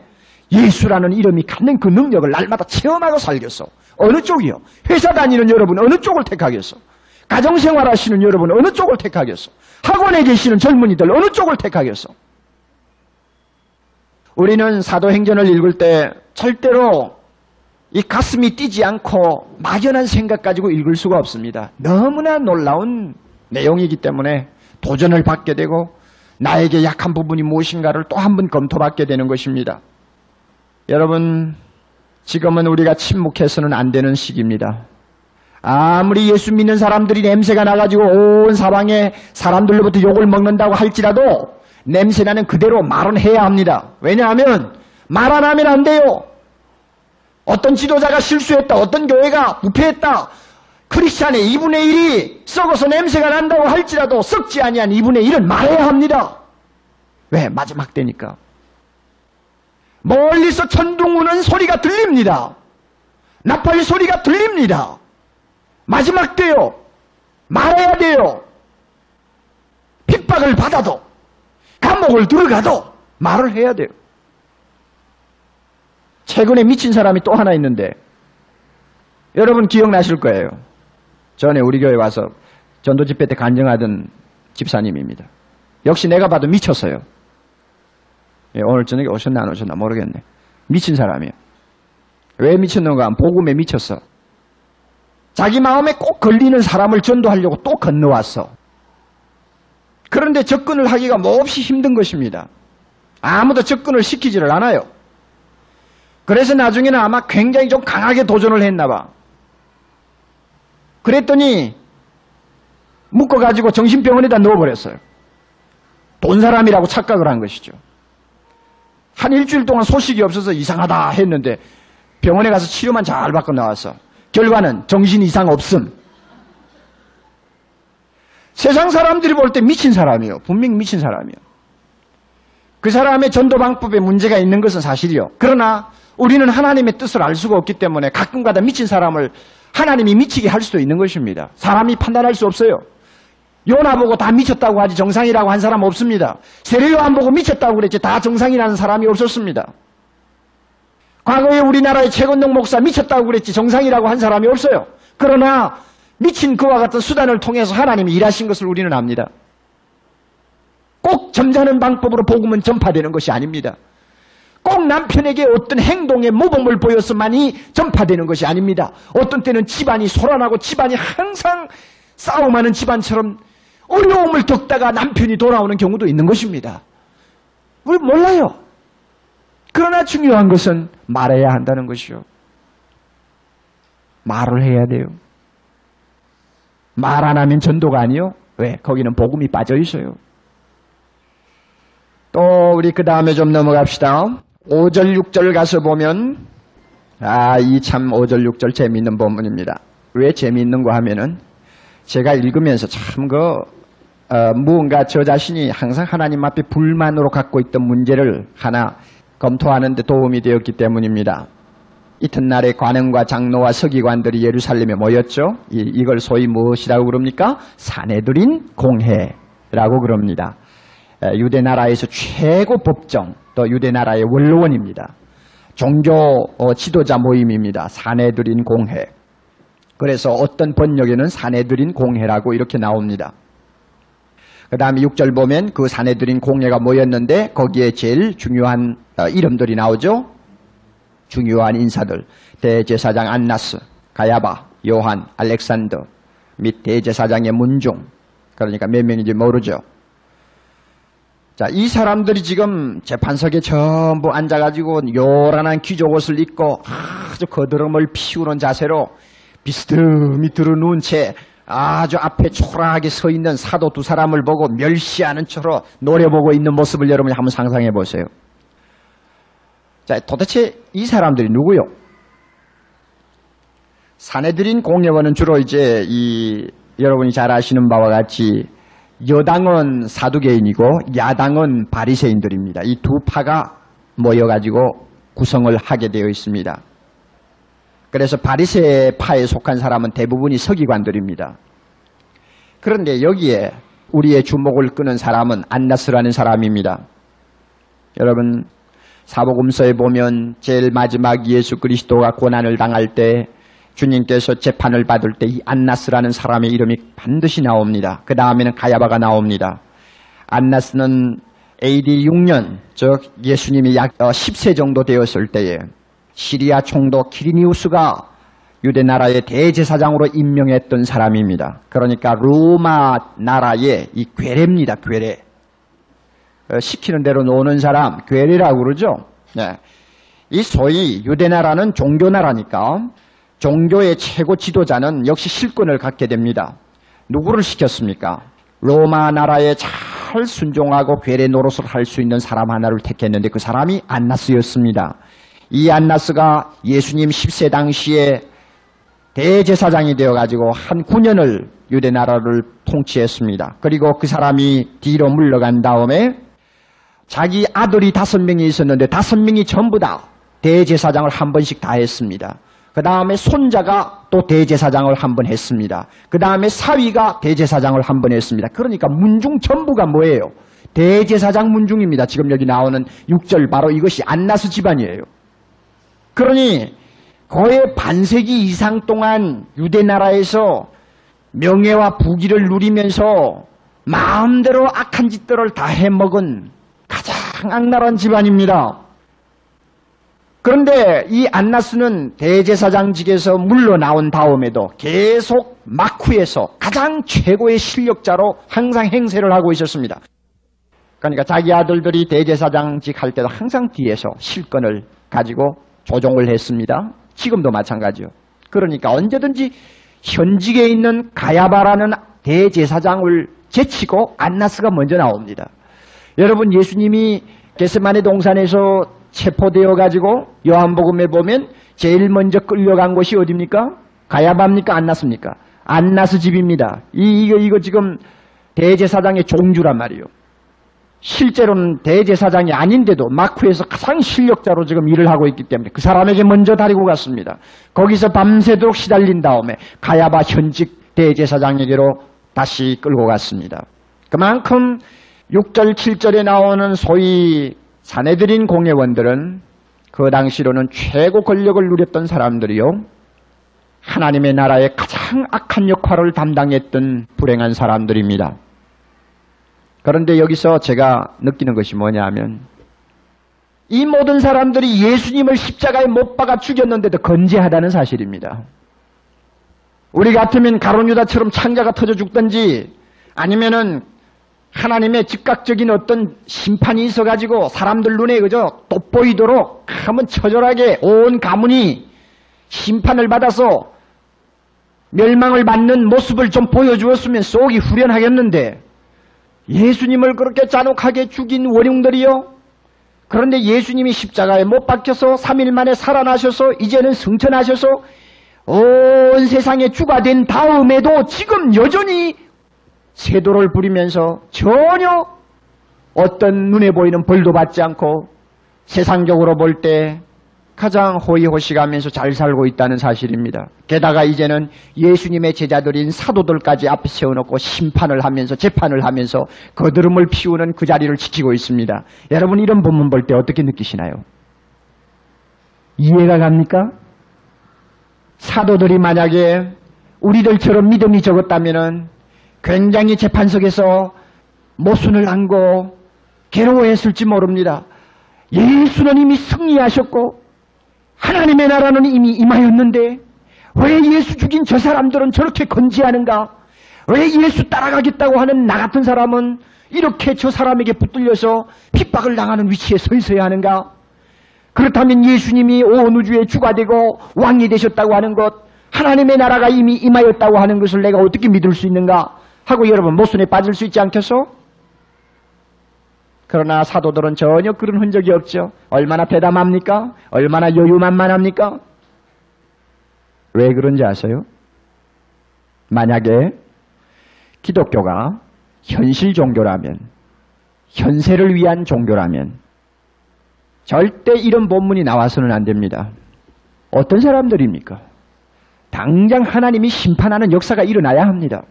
예수라는 이름이 갖는 그 능력을 날마다 체험하고 살겠어. 어느 쪽이요? 회사 다니는 여러분 어느 쪽을 택하겠어? 가정생활 하시는 여러분 어느 쪽을 택하겠어? 학원에 계시는 젊은이들 어느 쪽을 택하겠어? 우리는 사도행전을 읽을 때 절대로 이 가슴이 뛰지 않고 막연한 생각 가지고 읽을 수가 없습니다. 너무나 놀라운 내용이기 때문에 도전을 받게 되고 나에게 약한 부분이 무엇인가를 또 한 번 검토받게 되는 것입니다. 여러분, 지금은 우리가 침묵해서는 안 되는 시기입니다. 아무리 예수 믿는 사람들이 냄새가 나가지고 온 사방에 사람들로부터 욕을 먹는다고 할지라도 냄새나는 그대로 말은 해야 합니다. 왜냐하면 말 안 하면 안 돼요. 어떤 지도자가 실수했다. 어떤 교회가 부패했다. 크리스찬의 2분의 1이 썩어서 냄새가 난다고 할지라도 썩지 아니한 2분의 1은 말해야 합니다. 왜? 마지막 때니까. 멀리서 천둥 우는 소리가 들립니다. 나팔 소리가 들립니다. 마지막 때요. 말해야 돼요. 핍박을 받아도 감옥을 들어가도 말을 해야 돼요. 최근에 미친 사람이 또 하나 있는데 여러분 기억나실 거예요. 전에 우리 교회 와서 전도 집회 때 간증하던 집사님입니다. 역시 내가 봐도 미쳤어요. 예, 오늘 저녁에 오셨나 안 오셨나 모르겠네. 미친 사람이에요. 왜 미쳤는가 복음에 미쳤어. 자기 마음에 꼭 걸리는 사람을 전도하려고 또 건너왔어. 그런데 접근을 하기가 몹시 힘든 것입니다. 아무도 접근을 시키지를 않아요. 그래서 나중에는 아마 굉장히 좀 강하게 도전을 했나 봐. 그랬더니 묶어가지고 정신병원에다 넣어버렸어요. 돈 사람이라고 착각을 한 것이죠. 한 일주일 동안 소식이 없어서 이상하다 했는데 병원에 가서 치료만 잘 받고 나왔어. 결과는 정신 이상 없음. 세상 사람들이 볼 때 미친 사람이요. 분명 미친 사람이요. 그 사람의 전도 방법에 문제가 있는 것은 사실이요. 그러나 우리는 하나님의 뜻을 알 수가 없기 때문에 가끔가다 미친 사람을 하나님이 미치게 할 수도 있는 것입니다. 사람이 판단할 수 없어요. 요나 보고 다 미쳤다고 하지 정상이라고 한 사람 없습니다. 세례요한 보고 미쳤다고 그랬지 다 정상이라는 사람이 없었습니다. 과거에 우리나라의 최건동 목사 미쳤다고 그랬지 정상이라고 한 사람이 없어요. 그러나 미친 그와 같은 수단을 통해서 하나님이 일하신 것을 우리는 압니다. 꼭 점잖은 방법으로 복음은 전파되는 것이 아닙니다. 꼭 남편에게 어떤 행동의 모범을 보였으만이 전파되는 것이 아닙니다. 어떤 때는 집안이 소란하고 집안이 항상 싸움하는 집안처럼 어려움을 겪다가 남편이 돌아오는 경우도 있는 것입니다. 우리 몰라요. 그러나 중요한 것은 말해야 한다는 것이요. 말을 해야 돼요. 말 안 하면 전도가 아니요. 왜? 거기는 복음이 빠져 있어요. 또 우리 그 다음에 좀 넘어갑시다. 5절 6절 가서 보면 아, 이 참 5절 6절 재미있는 본문입니다. 왜 재미있는가 하면은 제가 읽으면서 참 그 어, 무언가 저 자신이 항상 하나님 앞에 불만으로 갖고 있던 문제를 하나 검토하는 데 도움이 되었기 때문입니다. 이튿날에 관원과 장로와 서기관들이 예루살렘에 모였죠. 이, 걸 소위 무엇이라고 그럽니까? 사내들인 공회라고 그럽니다. 유대 나라에서 최고 법정 또 유대 나라의 원로원입니다. 종교 어, 지도자 모임입니다. 사내들인 공회. 그래서 어떤 번역에는 사내들인 공회라고 이렇게 나옵니다. 그 다음에 6절 보면 그 사내들인 공회가 모였는데 거기에 제일 중요한 어, 이름들이 나오죠. 중요한 인사들. 대제사장 안나스, 가야바, 요한, 알렉산더 및 대제사장의 문중. 그러니까 몇 명인지 모르죠. 자, 이 사람들이 지금 재판석에 전부 앉아가지고 요란한 귀족 옷을 입고 아주 거드름을 피우는 자세로 비스듬히 들어누운 채 아주 앞에 초라하게 서 있는 사도 두 사람을 보고 멸시하는 처로 노려보고 있는 모습을 여러분이 한번 상상해 보세요. 자, 도대체 이 사람들이 누구요? 사내들인 공예원은 주로 이제 이 여러분이 잘 아시는 바와 같이 여당은 사두개인이고 야당은 바리새인들입니다. 이 두 파가 모여가지고 구성을 하게 되어 있습니다. 그래서 바리새 파에 속한 사람은 대부분이 서기관들입니다. 그런데 여기에 우리의 주목을 끄는 사람은 안나스라는 사람입니다. 여러분 사복음서에 보면 제일 마지막 예수 그리스도가 고난을 당할 때 주님께서 재판을 받을 때 이 안나스라는 사람의 이름이 반드시 나옵니다. 그 다음에는 가야바가 나옵니다. 안나스는 AD 6년, 즉 예수님이 약 10세 어, 정도 되었을 때에 시리아 총독 키리니우스가 유대 나라의 대제사장으로 임명했던 사람입니다. 그러니까 로마 나라의 이 괴뢰입니다. 괴뢰. 어, 시키는 대로 노는 사람, 괴뢰라고 그러죠. 네. 이 소위 유대 나라는 종교 나라니까 종교의 최고 지도자는 역시 실권을 갖게 됩니다. 누구를 시켰습니까? 로마 나라에 잘 순종하고 괴뢰 노릇을 할 수 있는 사람 하나를 택했는데 그 사람이 안나스였습니다. 이 안나스가 예수님 10세 당시에 대제사장이 되어가지고 한 9년을 유대 나라를 통치했습니다. 그리고 그 사람이 뒤로 물러간 다음에 자기 아들이 다섯 명이 있었는데 다섯 명이 전부 다 대제사장을 한 번씩 다 했습니다. 그 다음에 손자가 또 대제사장을 한 번 했습니다. 그 다음에 사위가 대제사장을 한 번 했습니다. 그러니까 문중 전부가 뭐예요? 대제사장 문중입니다. 지금 여기 나오는 6절 바로 이것이 안나스 집안이에요. 그러니 거의 반세기 이상 동안 유대 나라에서 명예와 부귀를 누리면서 마음대로 악한 짓들을 다 해먹은 가장 악랄한 집안입니다. 그런데 이 안나스는 대제사장직에서 물러나온 다음에도 계속 마쿠에서 가장 최고의 실력자로 항상 행세를 하고 있었습니다. 그러니까 자기 아들들이 대제사장직 할 때도 항상 뒤에서 실권을 가지고 조종을 했습니다. 지금도 마찬가지요. 그러니까 언제든지 현직에 있는 가야바라는 대제사장을 제치고 안나스가 먼저 나옵니다. 여러분 예수님이 게스만의 동산에서 체포되어 가지고 요한복음에 보면 제일 먼저 끌려간 곳이 어디입니까? 가야바입니까? 안나스입니까? 안나스 집입니다. 이, 이거, 이거 지금 대제사장의 종주란 말이에요. 실제로는 대제사장이 아닌데도 마쿠에서 가장 실력자로 지금 일을 하고 있기 때문에 그 사람에게 먼저 다리고 갔습니다. 거기서 밤새도록 시달린 다음에 가야바 현직 대제사장에게로 다시 끌고 갔습니다. 그만큼 6절, 7절에 나오는 소위 사내들인 공예원들은 그 당시로는 최고 권력을 누렸던 사람들이요. 하나님의 나라의 가장 악한 역할을 담당했던 불행한 사람들입니다. 그런데 여기서 제가 느끼는 것이 뭐냐 하면 이 모든 사람들이 예수님을 십자가에 못 박아 죽였는데도 건재하다는 사실입니다. 우리 같으면 가론유다처럼 창자가 터져 죽든지 아니면은 하나님의 즉각적인 어떤 심판이 있어가지고 사람들 눈에 그저 돋보이도록 한번 처절하게 온 가문이 심판을 받아서 멸망을 받는 모습을 좀 보여주었으면 속이 후련하겠는데 예수님을 그렇게 잔혹하게 죽인 원흉들이요. 그런데 예수님이 십자가에 못 박혀서 3일 만에 살아나셔서 이제는 승천하셔서 온 세상에 주가 된 다음에도 지금 여전히 세도를 부리면서 전혀 어떤 눈에 보이는 벌도 받지 않고 세상적으로 볼 때 가장 호의호식하면서 잘 살고 있다는 사실입니다. 게다가 이제는 예수님의 제자들인 사도들까지 앞에 세워놓고 심판을 하면서 재판을 하면서 거드름을 피우는 그 자리를 지키고 있습니다. 여러분 이런 본문 볼 때 어떻게 느끼시나요? 이해가 갑니까? 사도들이 만약에 우리들처럼 믿음이 적었다면 굉장히 재판석에서 모순을 안고 괴로워했을지 모릅니다. 예수는 이미 승리하셨고 하나님의 나라는 이미 임하였는데 왜 예수 죽인 저 사람들은 저렇게 건지하는가? 왜 예수 따라가겠다고 하는 나 같은 사람은 이렇게 저 사람에게 붙들려서 핍박을 당하는 위치에 서 있어야 하는가? 그렇다면 예수님이 온 우주의 주가 되고 왕이 되셨다고 하는 것, 하나님의 나라가 이미 임하였다고 하는 것을 내가 어떻게 믿을 수 있는가? 하고 여러분 모순에 빠질 수 있지 않겠소? 그러나 사도들은 전혀 그런 흔적이 없죠. 얼마나 대담합니까? 얼마나 여유만만합니까? 왜 그런지 아세요? 만약에 기독교가 현실 종교라면, 현세를 위한 종교라면, 절대 이런 본문이 나와서는 안 됩니다. 어떤 사람들입니까? 당장 하나님이 심판하는 역사가 일어나야 합니다.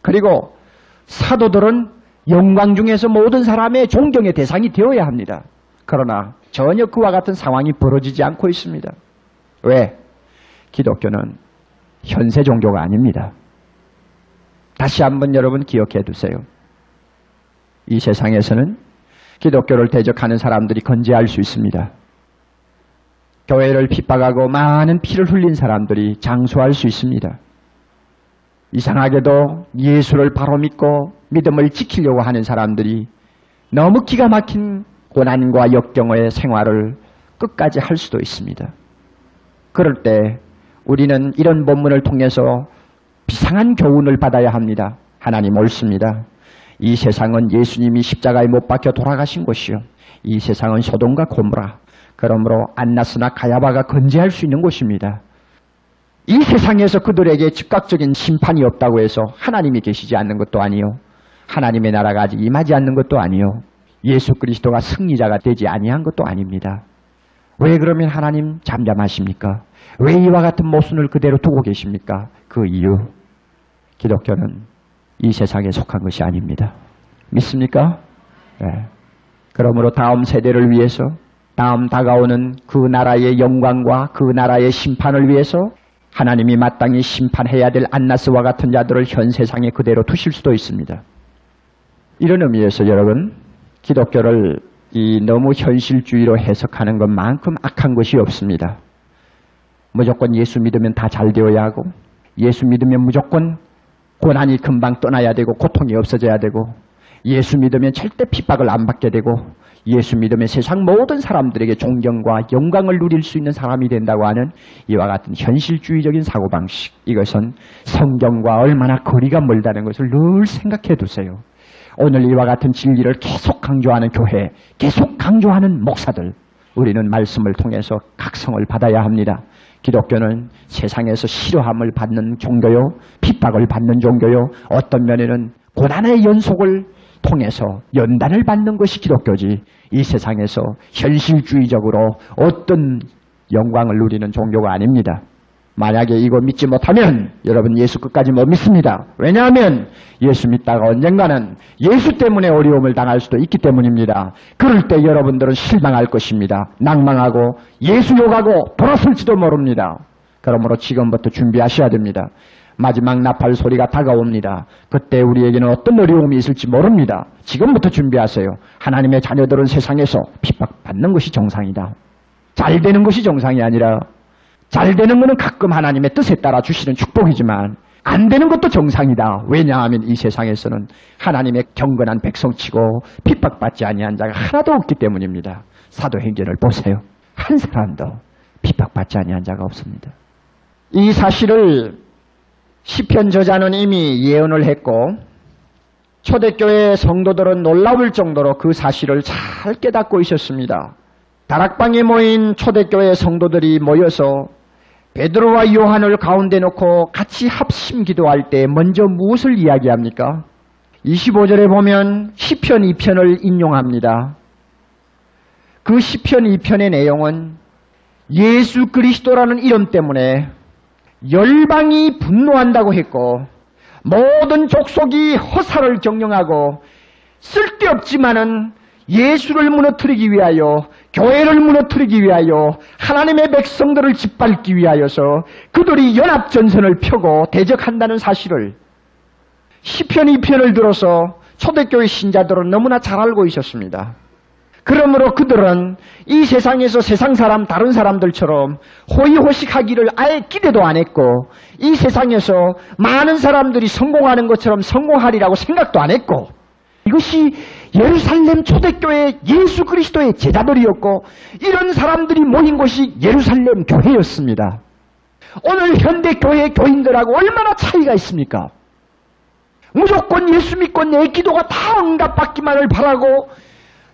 그리고 사도들은 영광 중에서 모든 사람의 존경의 대상이 되어야 합니다. 그러나 전혀 그와 같은 상황이 벌어지지 않고 있습니다. 왜? 기독교는 현세 종교가 아닙니다. 다시 한번 여러분 기억해 두세요. 이 세상에서는 기독교를 대적하는 사람들이 건재할 수 있습니다. 교회를 핍박하고 많은 피를 흘린 사람들이 장수할 수 있습니다. 이상하게도 예수를 바로 믿고 믿음을 지키려고 하는 사람들이 너무 기가 막힌 고난과 역경의 생활을 끝까지 할 수도 있습니다. 그럴 때 우리는 이런 본문을 통해서 비상한 교훈을 받아야 합니다. 하나님 옳습니다. 이 세상은 예수님이 십자가에 못 박혀 돌아가신 곳이요. 이 세상은 소돔과 고무라. 그러므로 안나스나 가야바가 건재할 수 있는 곳입니다. 이 세상에서 그들에게 즉각적인 심판이 없다고 해서 하나님이 계시지 않는 것도 아니요. 하나님의 나라가 아직 임하지 않는 것도 아니요. 예수 그리스도가 승리자가 되지 아니한 것도 아닙니다. 왜 그러면 하나님 잠잠하십니까? 왜 이와 같은 모순을 그대로 두고 계십니까? 그 이유 기독교는 이 세상에 속한 것이 아닙니다. 믿습니까? 네. 그러므로 다음 세대를 위해서 다음 다가오는 그 나라의 영광과 그 나라의 심판을 위해서 하나님이 마땅히 심판해야 될 안나스와 같은 자들을 현 세상에 그대로 두실 수도 있습니다. 이런 의미에서 여러분 기독교를 이 너무 현실주의로 해석하는 것만큼 악한 것이 없습니다. 무조건 예수 믿으면 다 잘 되어야 하고 예수 믿으면 무조건 고난이 금방 떠나야 되고 고통이 없어져야 되고 예수 믿으면 절대 핍박을 안 받게 되고 예수 믿으면 세상 모든 사람들에게 존경과 영광을 누릴 수 있는 사람이 된다고 하는 이와 같은 현실주의적인 사고방식 이것은 성경과 얼마나 거리가 멀다는 것을 늘 생각해 두세요. 오늘 이와 같은 진리를 계속 강조하는 교회, 계속 강조하는 목사들, 우리는 말씀을 통해서 각성을 받아야 합니다. 기독교는 세상에서 싫어함을 받는 종교요, 핍박을 받는 종교요, 어떤 면에는 고난의 연속을 통해서 연단을 받는 것이 기독교지 이 세상에서 현실주의적으로 어떤 영광을 누리는 종교가 아닙니다. 만약에 이거 믿지 못하면 여러분 예수 끝까지 못 믿습니다. 왜냐하면 예수 믿다가 언젠가는 예수 때문에 어려움을 당할 수도 있기 때문입니다. 그럴 때 여러분들은 실망할 것입니다. 낭망하고 예수 욕하고 돌아설지도 모릅니다. 그러므로 지금부터 준비하셔야 됩니다. 마지막 나팔 소리가 다가옵니다. 그때 우리에게는 어떤 어려움이 있을지 모릅니다. 지금부터 준비하세요. 하나님의 자녀들은 세상에서 핍박받는 것이 정상이다. 잘 되는 것이 정상이 아니라 잘 되는 것은 가끔 하나님의 뜻에 따라 주시는 축복이지만 안 되는 것도 정상이다. 왜냐하면 이 세상에서는 하나님의 경건한 백성치고 핍박받지 아니한 자가 하나도 없기 때문입니다. 사도행전을 보세요. 한 사람도 핍박받지 아니한 자가 없습니다. 이 사실을 시편 저자는 이미 예언을 했고 초대교회 성도들은 놀라울 정도로 그 사실을 잘 깨닫고 있었습니다. 다락방에 모인 초대교회 성도들이 모여서 베드로와 요한을 가운데 놓고 같이 합심 기도할 때 먼저 무엇을 이야기합니까? 25절에 보면 시편 2편을 인용합니다. 그 시편 2편의 내용은 예수 그리스도라는 이름 때문에 열방이 분노한다고 했고 모든 족속이 허사를 경영하고 쓸데없지만은 예수를 무너뜨리기 위하여 교회를 무너뜨리기 위하여 하나님의 백성들을 짓밟기 위하여서 그들이 연합전선을 펴고 대적한다는 사실을 시편 2편을 들어서 초대교회 신자들은 너무나 잘 알고 있었습니다. 그러므로 그들은 이 세상에서 세상 사람 다른 사람들처럼 호의호식하기를 아예 기대도 안 했고 이 세상에서 많은 사람들이 성공하는 것처럼 성공하리라고 생각도 안 했고 이것이 예루살렘 초대교회 예수 그리스도의 제자들이었고 이런 사람들이 모인 곳이 예루살렘 교회였습니다. 오늘 현대 교회 교인들하고 얼마나 차이가 있습니까? 무조건 예수 믿고 내 기도가 다 응답받기만을 바라고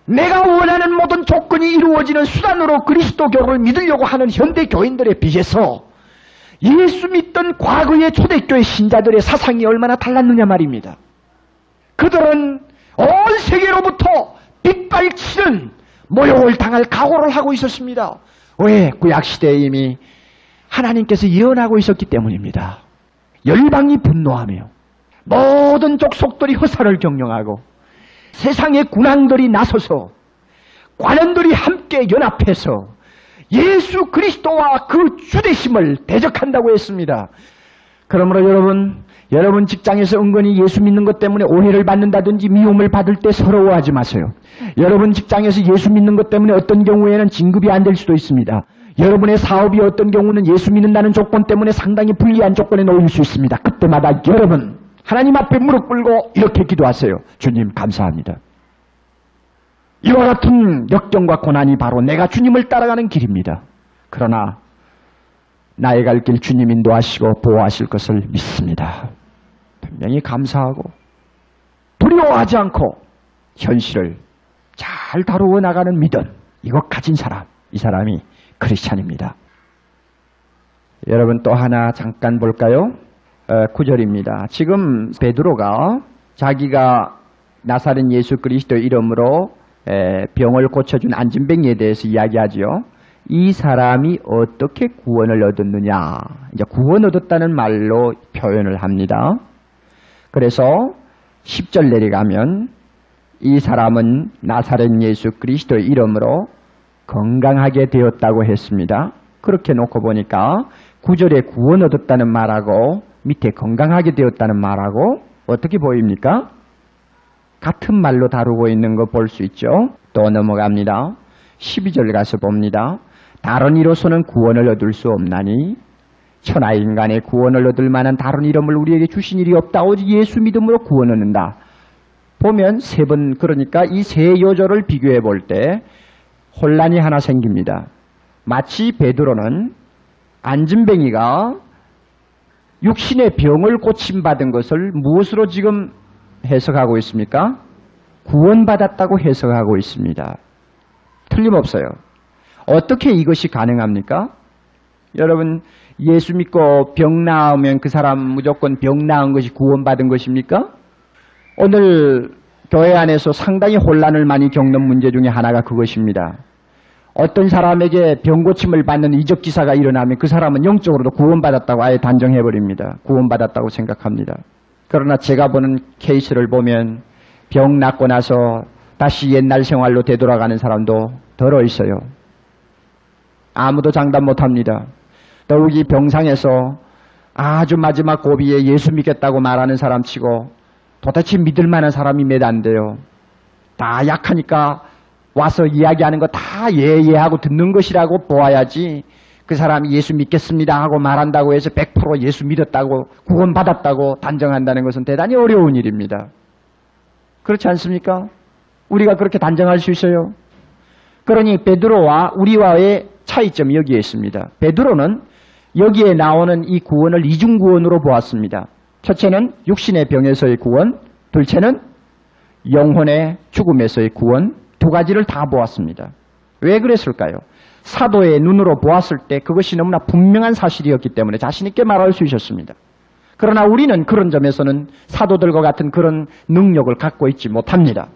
내가 원하는 모든 조건이 이루어지는 수단으로 그리스도 교를 믿으려고 하는 현대 교인들에 비해서 예수 믿던 과거의 초대교회 신자들의 사상이 얼마나 달랐느냐 말입니다. 그들은 온 세계로부터 빗발치는 모욕을 당할 각오를 하고 있었습니다. 왜? 구약시대에 이미 하나님께서 예언하고 있었기 때문입니다. 열방이 분노하며 모든 족속들이 허사를 경영하고 세상의 군왕들이 나서서 관원들이 함께 연합해서 예수 그리스도와 그 주대심을 대적한다고 했습니다. 그러므로 여러분, 여러분 직장에서 은근히 예수 믿는 것 때문에 오해를 받는다든지 미움을 받을 때 서러워하지 마세요. 여러분 직장에서 예수 믿는 것 때문에 어떤 경우에는 진급이 안 될 수도 있습니다. 여러분의 사업이 어떤 경우는 예수 믿는다는 조건 때문에 상당히 불리한 조건에 놓일 수 있습니다. 그때마다 여러분 하나님 앞에 무릎 꿇고 이렇게 기도하세요. 주님 감사합니다. 이와 같은 역경과 고난이 바로 내가 주님을 따라가는 길입니다. 그러나 나의 갈 길 주님 인도하시고 보호하실 것을 믿습니다. 분명히 감사하고 두려워하지 않고 현실을 잘 다루어 나가는 믿음 이것 가진 사람 이 사람이 크리스찬입니다. 여러분 또 하나 잠깐 볼까요? 구절입니다. 지금 베드로가 자기가 나사렛 예수 그리스도 이름으로 병을 고쳐준 안진뱅이에 대해서 이야기하지요. 이 사람이 어떻게 구원을 얻었느냐. 이제 구원 얻었다는 말로 표현을 합니다. 그래서 10절 내려가면 이 사람은 나사렛 예수 그리스도의 이름으로 건강하게 되었다고 했습니다. 그렇게 놓고 보니까 9절에 구원 얻었다는 말하고 밑에 건강하게 되었다는 말하고 어떻게 보입니까? 같은 말로 다루고 있는 거 볼 수 있죠. 또 넘어갑니다. 12절 가서 봅니다. 다른 이로서는 구원을 얻을 수 없나니 천하 인간의 구원을 얻을 만한 다른 이름을 우리에게 주신 일이 없다. 오직 예수 믿음으로 구원 얻는다. 보면 세 번 그러니까 이 세 요절을 비교해 볼 때 혼란이 하나 생깁니다. 마치 베드로는 안진뱅이가 육신의 병을 고침받은 것을 무엇으로 지금 해석하고 있습니까? 구원받았다고 해석하고 있습니다. 틀림없어요. 어떻게 이것이 가능합니까? 여러분, 예수 믿고 병 나으면 그 사람 무조건 병 나은 것이 구원받은 것입니까? 오늘 교회 안에서 상당히 혼란을 많이 겪는 문제 중에 하나가 그것입니다. 어떤 사람에게 병고침을 받는 이적 기사가 일어나면 그 사람은 영적으로도 구원받았다고 아예 단정해버립니다. 구원받았다고 생각합니다. 그러나 제가 보는 케이스를 보면 병 낫고 나서 다시 옛날 생활로 되돌아가는 사람도 덜어 있어요. 아무도 장담 못합니다. 더욱이 병상에서 아주 마지막 고비에 예수 믿겠다고 말하는 사람 치고 도대체 믿을 만한 사람이 몇 안 돼요. 다 약하니까 와서 이야기하는 거 다 예예하고 듣는 것이라고 보아야지 그 사람이 예수 믿겠습니다 하고 말한다고 해서 100% 예수 믿었다고 구원받았다고 단정한다는 것은 대단히 어려운 일입니다. 그렇지 않습니까? 우리가 그렇게 단정할 수 있어요. 그러니 베드로와 우리와의 차이점이 여기에 있습니다. 베드로는 여기에 나오는 이 구원을 이중 구원으로 보았습니다. 첫째는 육신의 병에서의 구원, 둘째는 영혼의 죽음에서의 구원, 두 가지를 다 보았습니다. 왜 그랬을까요? 사도의 눈으로 보았을 때 그것이 너무나 분명한 사실이었기 때문에 자신있게 말할 수 있었습니다. 그러나 우리는 그런 점에서는 사도들과 같은 그런 능력을 갖고 있지 못합니다.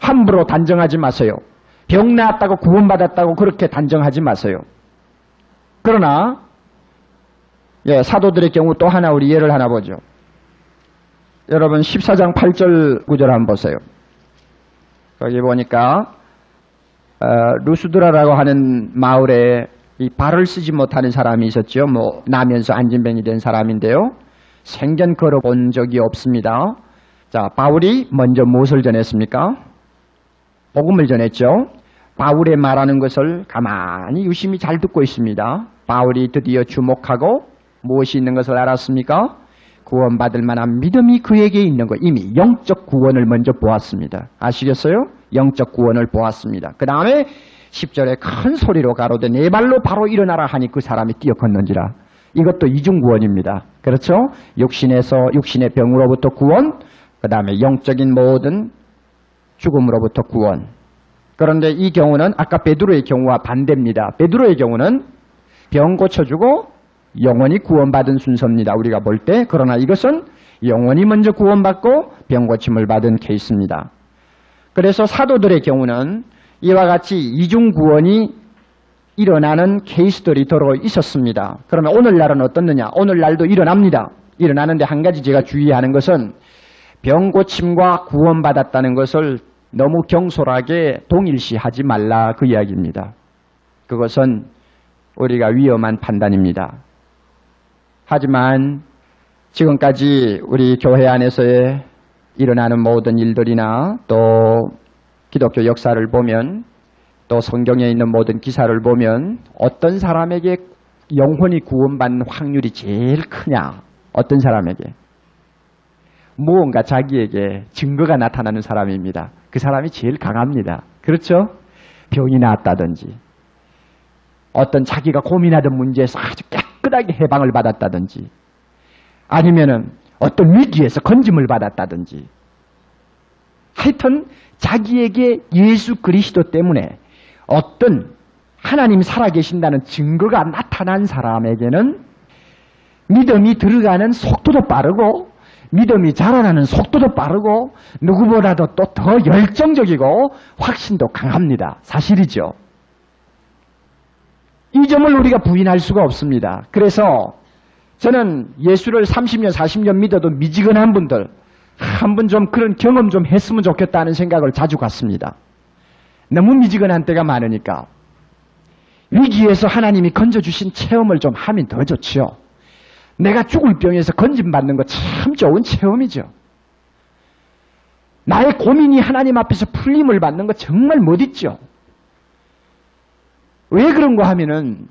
함부로 단정하지 마세요. 병 나았다고 구원받았다고 그렇게 단정하지 마세요. 그러나 예, 사도들의 경우 또 하나 우리 예를 하나 보죠. 여러분 14장 8절 구절 한번 보세요. 거기 보니까 어, 루스드라라고 하는 마을에 이 발을 쓰지 못하는 사람이 있었죠. 뭐 나면서 안진병이 된 사람인데요. 생전 걸어본 적이 없습니다. 자, 바울이 먼저 무엇을 전했습니까? 복음을 전했죠. 바울의 말하는 것을 가만히 유심히 잘 듣고 있습니다. 바울이 드디어 주목하고 무엇이 있는 것을 알았습니까? 구원받을 만한 믿음이 그에게 있는 것. 이미 영적 구원을 먼저 보았습니다. 아시겠어요? 영적 구원을 보았습니다. 그 다음에 10절에 큰 소리로 가로되 네 발로 바로 일어나라 하니 그 사람이 뛰어 걷는지라. 이것도 이중 구원입니다. 그렇죠? 육신에서 육신의 병으로부터 구원, 그 다음에 영적인 모든 죽음으로부터 구원. 그런데 이 경우는 아까 베드로의 경우와 반대입니다. 베드로의 경우는 병 고쳐주고 영원히 구원받은 순서입니다. 우리가 볼 때. 그러나 이것은 영원히 먼저 구원받고 병 고침을 받은 케이스입니다. 그래서 사도들의 경우는 이와 같이 이중 구원이 일어나는 케이스들이 더러 있었습니다. 그러면 오늘날은 어떻느냐? 오늘날도 일어납니다. 일어나는데 한 가지 제가 주의하는 것은 병 고침과 구원받았다는 것을 너무 경솔하게 동일시하지 말라 그 이야기입니다. 그것은 우리가 위험한 판단입니다. 하지만 지금까지 우리 교회 안에서의 일어나는 모든 일들이나 또 기독교 역사를 보면 또 성경에 있는 모든 기사를 보면 어떤 사람에게 영혼이 구원받는 확률이 제일 크냐? 어떤 사람에게? 무언가 자기에게 증거가 나타나는 사람입니다. 그 사람이 제일 강합니다. 그렇죠? 병이 나았다든지, 어떤 자기가 고민하던 문제에서 아주 깨끗 하게 해방을 받았다든지, 아니면은 어떤 위기에서 건짐을 받았다든지, 하여튼 자기에게 예수 그리스도 때문에 어떤 하나님 살아계신다는 증거가 나타난 사람에게는 믿음이 들어가는 속도도 빠르고 믿음이 자라나는 속도도 빠르고 누구보다도 또 더 열정적이고 확신도 강합니다. 사실이죠. 이 점을 우리가 부인할 수가 없습니다. 그래서 저는 예수를 30년, 40년 믿어도 미지근한 분들 한 번 좀 그런 경험 좀 했으면 좋겠다는 생각을 자주 갖습니다. 너무 미지근한 때가 많으니까 위기에서 하나님이 건져주신 체험을 좀 하면 더 좋지요. 내가 죽을 병에서 건짐받는 거 참 좋은 체험이죠. 나의 고민이 하나님 앞에서 풀림을 받는 거 정말 멋있죠. 왜 그런가 하면은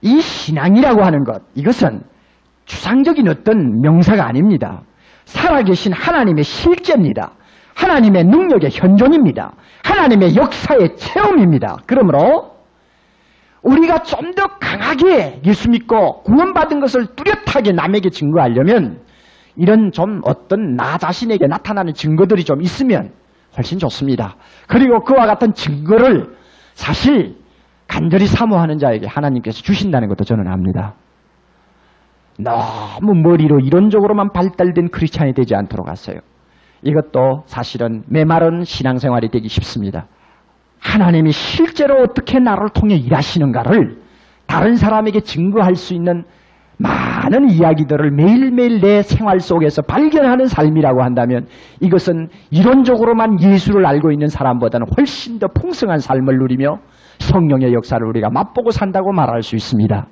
이 신앙이라고 하는 것, 이것은 추상적인 어떤 명사가 아닙니다. 살아계신 하나님의 실제입니다. 하나님의 능력의 현존입니다. 하나님의 역사의 체험입니다. 그러므로 우리가 좀 더 강하게 예수 믿고 구원받은 것을 뚜렷하게 남에게 증거하려면 이런 좀 어떤 나 자신에게 나타나는 증거들이 좀 있으면 훨씬 좋습니다. 그리고 그와 같은 증거를 사실 간절히 사모하는 자에게 하나님께서 주신다는 것도 저는 압니다. 너무 머리로 이론적으로만 발달된 크리스찬이 되지 않도록 하세요. 이것도 사실은 메마른 신앙생활이 되기 쉽습니다. 하나님이 실제로 어떻게 나를 통해 일하시는가를 다른 사람에게 증거할 수 있는 많은 이야기들을 매일매일 내 생활 속에서 발견하는 삶이라고 한다면 이것은 이론적으로만 예수를 알고 있는 사람보다는 훨씬 더 풍성한 삶을 누리며 성령의 역사를 우리가 맛보고 산다고 말할 수 있습니다.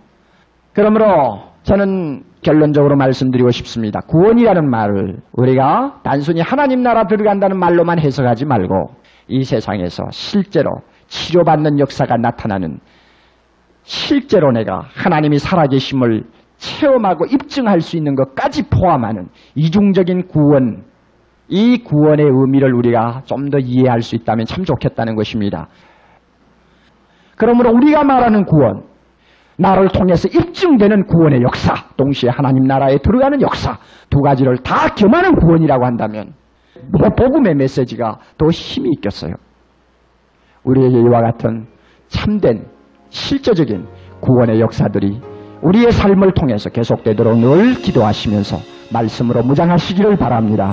그러므로 저는 결론적으로 말씀드리고 싶습니다. 구원이라는 말을 우리가 단순히 하나님 나라 들어간다는 말로만 해석하지 말고 이 세상에서 실제로 치료받는 역사가 나타나는 실제로 내가 하나님이 살아계심을 체험하고 입증할 수 있는 것까지 포함하는 이중적인 구원, 이 구원의 의미를 우리가 좀 더 이해할 수 있다면 참 좋겠다는 것입니다. 그러므로 우리가 말하는 구원, 나를 통해서 입증되는 구원의 역사, 동시에 하나님 나라에 들어가는 역사, 두 가지를 다 겸하는 구원이라고 한다면 뭐 복음의 메시지가 더 힘이 있겠어요. 우리에게 이와 같은 참된 실제적인 구원의 역사들이 우리의 삶을 통해서 계속되도록 늘 기도하시면서 말씀으로 무장하시기를 바랍니다.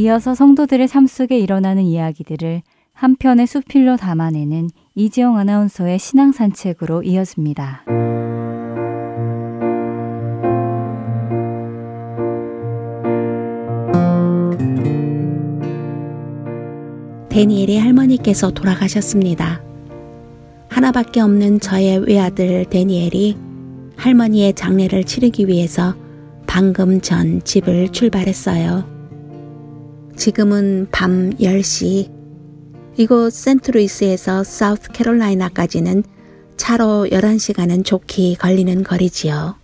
이어서 성도들의 삶 속에 일어나는 이야기들을 한 편의 수필로 담아내는 이지영 아나운서의 신앙 산책으로 이어집니다. 데니엘의 할머니께서 돌아가셨습니다. 하나밖에 없는 저의 외아들 데니엘이 할머니의 장례를 치르기 위해서 방금 전 집을 출발했어요. 지금은 밤 10시. 이곳 센트루이스에서 사우스 캐롤라이나까지는 차로 11시간은 좋게 걸리는 거리지요.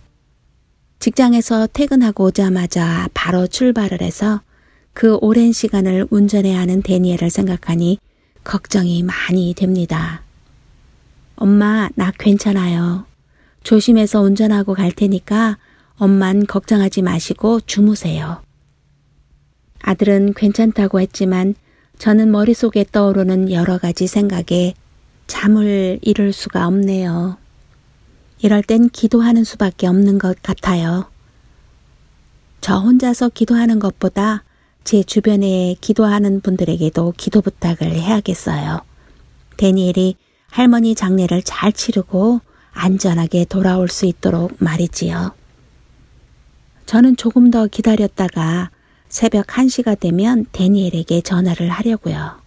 직장에서 퇴근하고 오자마자 바로 출발을 해서 그 오랜 시간을 운전해야 하는 데니엘을 생각하니 걱정이 많이 됩니다. 엄마, 나 괜찮아요. 조심해서 운전하고 갈 테니까 엄만 걱정하지 마시고 주무세요. 아들은 괜찮다고 했지만 저는 머릿속에 떠오르는 여러 가지 생각에 잠을 이룰 수가 없네요. 이럴 땐 기도하는 수밖에 없는 것 같아요. 저 혼자서 기도하는 것보다 제 주변에 기도하는 분들에게도 기도 부탁을 해야겠어요. 데니엘이 할머니 장례를 잘 치르고 안전하게 돌아올 수 있도록 말이지요. 저는 조금 더 기다렸다가 새벽 1시가 되면 데니엘에게 전화를 하려고요.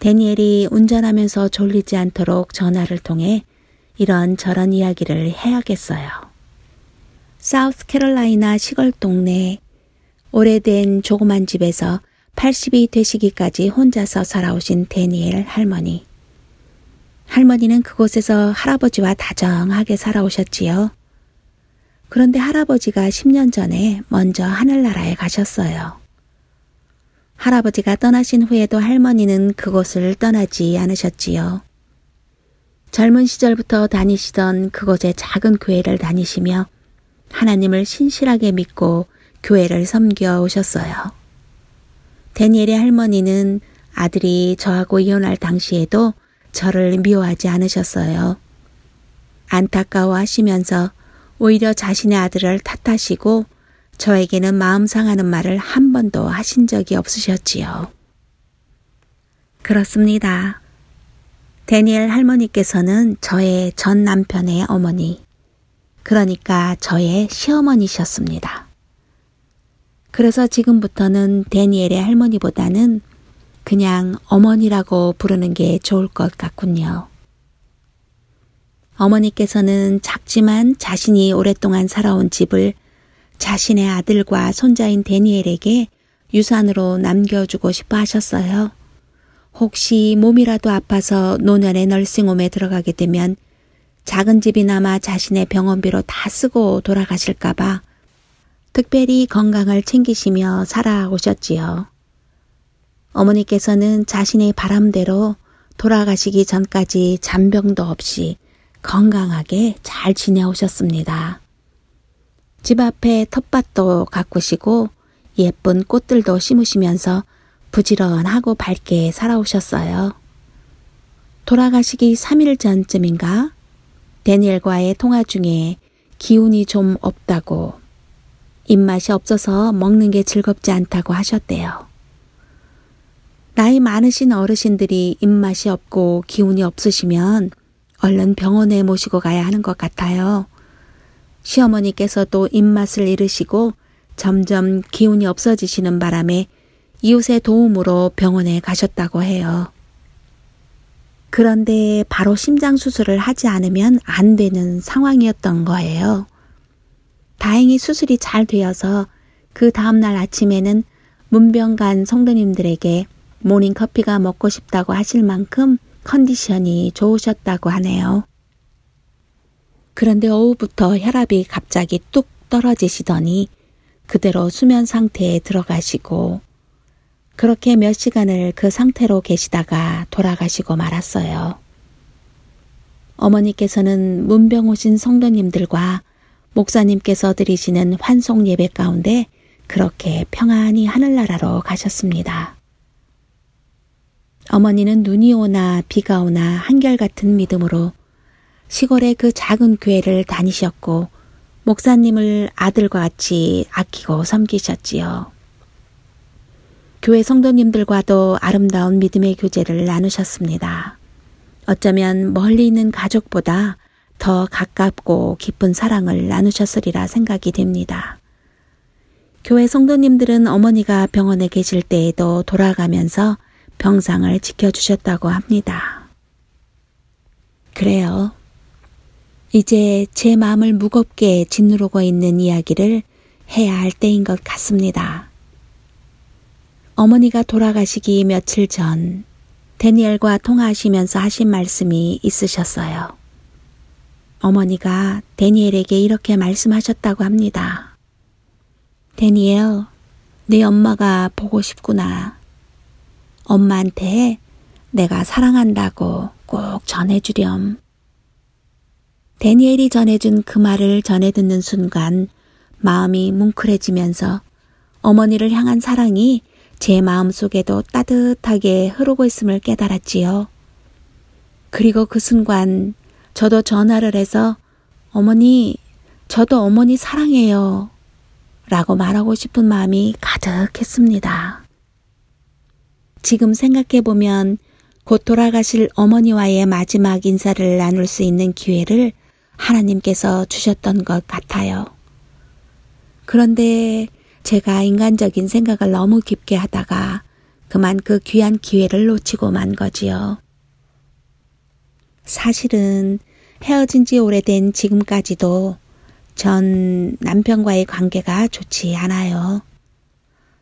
데니엘이 운전하면서 졸리지 않도록 전화를 통해 이런 저런 이야기를 해야겠어요. 사우스 캐롤라이나 시골 동네 오래된 조그만 집에서 80이 되시기까지 혼자서 살아오신 데니엘 할머니. 할머니는 그곳에서 할아버지와 다정하게 살아오셨지요. 그런데 할아버지가 10년 전에 먼저 하늘나라에 가셨어요. 할아버지가 떠나신 후에도 할머니는 그곳을 떠나지 않으셨지요. 젊은 시절부터 다니시던 그곳의 작은 교회를 다니시며 하나님을 신실하게 믿고 교회를 섬겨 오셨어요. 데니엘의 할머니는 아들이 저하고 이혼할 당시에도 저를 미워하지 않으셨어요. 안타까워 하시면서 오히려 자신의 아들을 탓하시고 저에게는 마음 상하는 말을 한 번도 하신 적이 없으셨지요. 그렇습니다. 데니엘 할머니께서는 저의 전 남편의 어머니, 그러니까 저의 시어머니셨습니다. 그래서 지금부터는 데니엘의 할머니보다는 그냥 어머니라고 부르는 게 좋을 것 같군요. 어머니께서는 작지만 자신이 오랫동안 살아온 집을 자신의 아들과 손자인 데니엘에게 유산으로 남겨주고 싶어 하셨어요. 혹시 몸이라도 아파서 노년의 널싱홈에 들어가게 되면 작은 집이나마 자신의 병원비로 다 쓰고 돌아가실까봐 특별히 건강을 챙기시며 살아오셨지요. 어머니께서는 자신의 바람대로 돌아가시기 전까지 잔병도 없이 건강하게 잘 지내오셨습니다. 집 앞에 텃밭도 가꾸시고 예쁜 꽃들도 심으시면서 부지런하고 밝게 살아오셨어요. 돌아가시기 3일 전쯤인가 데니엘과의 통화 중에 기운이 좀 없다고 입맛이 없어서 먹는 게 즐겁지 않다고 하셨대요. 나이 많으신 어르신들이 입맛이 없고 기운이 없으시면 얼른 병원에 모시고 가야 하는 것 같아요. 시어머니께서도 입맛을 잃으시고 점점 기운이 없어지시는 바람에 이웃의 도움으로 병원에 가셨다고 해요. 그런데 바로 심장 수술을 하지 않으면 안 되는 상황이었던 거예요. 다행히 수술이 잘 되어서 그 다음날 아침에는 문병간 성도님들에게 모닝커피가 먹고 싶다고 하실 만큼 컨디션이 좋으셨다고 하네요. 그런데 오후부터 혈압이 갑자기 뚝 떨어지시더니 그대로 수면 상태에 들어가시고 그렇게 몇 시간을 그 상태로 계시다가 돌아가시고 말았어요. 어머니께서는 문병 오신 성도님들과 목사님께서 드리시는 환송 예배 가운데 그렇게 평안히 하늘나라로 가셨습니다. 어머니는 눈이 오나 비가 오나 한결같은 믿음으로 시골의 그 작은 교회를 다니셨고 목사님을 아들과 같이 아끼고 섬기셨지요. 교회 성도님들과도 아름다운 믿음의 교제를 나누셨습니다. 어쩌면 멀리 있는 가족보다 더 가깝고 깊은 사랑을 나누셨으리라 생각이 됩니다. 교회 성도님들은 어머니가 병원에 계실 때에도 돌아가면서 병상을 지켜주셨다고 합니다. 그래요. 이제 제 마음을 무겁게 짓누르고 있는 이야기를 해야 할 때인 것 같습니다. 어머니가 돌아가시기 며칠 전 데니엘과 통화하시면서 하신 말씀이 있으셨어요. 어머니가 데니엘에게 이렇게 말씀하셨다고 합니다. 데니엘, 내 엄마가 보고 싶구나. 엄마한테 내가 사랑한다고 꼭 전해주렴. 데니엘이 전해준 그 말을 전해 듣는 순간 마음이 뭉클해지면서 어머니를 향한 사랑이 제 마음 속에도 따뜻하게 흐르고 있음을 깨달았지요. 그리고 그 순간 저도 전화를 해서 어머니, 저도 어머니 사랑해요. 라고 말하고 싶은 마음이 가득했습니다. 지금 생각해보면 곧 돌아가실 어머니와의 마지막 인사를 나눌 수 있는 기회를 하나님께서 주셨던 것 같아요. 그런데 제가 인간적인 생각을 너무 깊게 하다가 그만 그 귀한 기회를 놓치고 만 거지요. 사실은 헤어진 지 오래된 지금까지도 전 남편과의 관계가 좋지 않아요.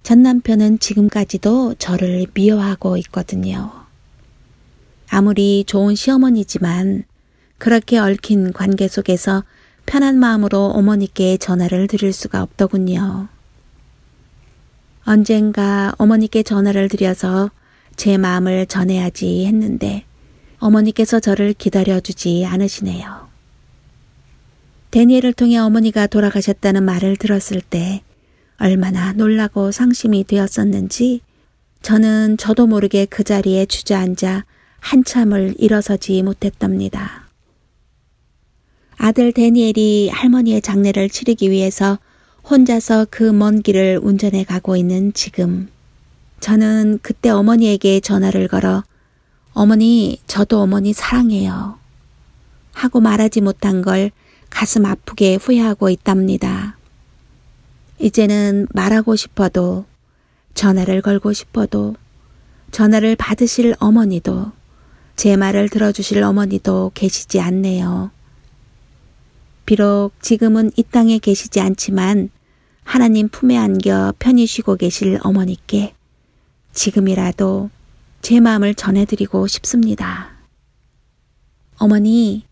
전 남편은 지금까지도 저를 미워하고 있거든요. 아무리 좋은 시어머니지만 그렇게 얽힌 관계 속에서 편한 마음으로 어머니께 전화를 드릴 수가 없더군요. 언젠가 어머니께 전화를 드려서 제 마음을 전해야지 했는데 어머니께서 저를 기다려주지 않으시네요. 데니엘을 통해 어머니가 돌아가셨다는 말을 들었을 때 얼마나 놀라고 상심이 되었었는지 저는 저도 모르게 그 자리에 주저앉아 한참을 일어서지 못했답니다. 아들 데니엘이 할머니의 장례를 치르기 위해서 혼자서 그 먼 길을 운전해 가고 있는 지금 저는 그때 어머니에게 전화를 걸어 어머니, 저도 어머니 사랑해요. 하고 말하지 못한 걸 가슴 아프게 후회하고 있답니다. 이제는 말하고 싶어도 전화를 걸고 싶어도 전화를 받으실 어머니도 제 말을 들어주실 어머니도 계시지 않네요. 비록 지금은 이 땅에 계시지 않지만 하나님 품에 안겨 편히 쉬고 계실 어머니께 지금이라도 제 마음을 전해드리고 싶습니다. 어머니,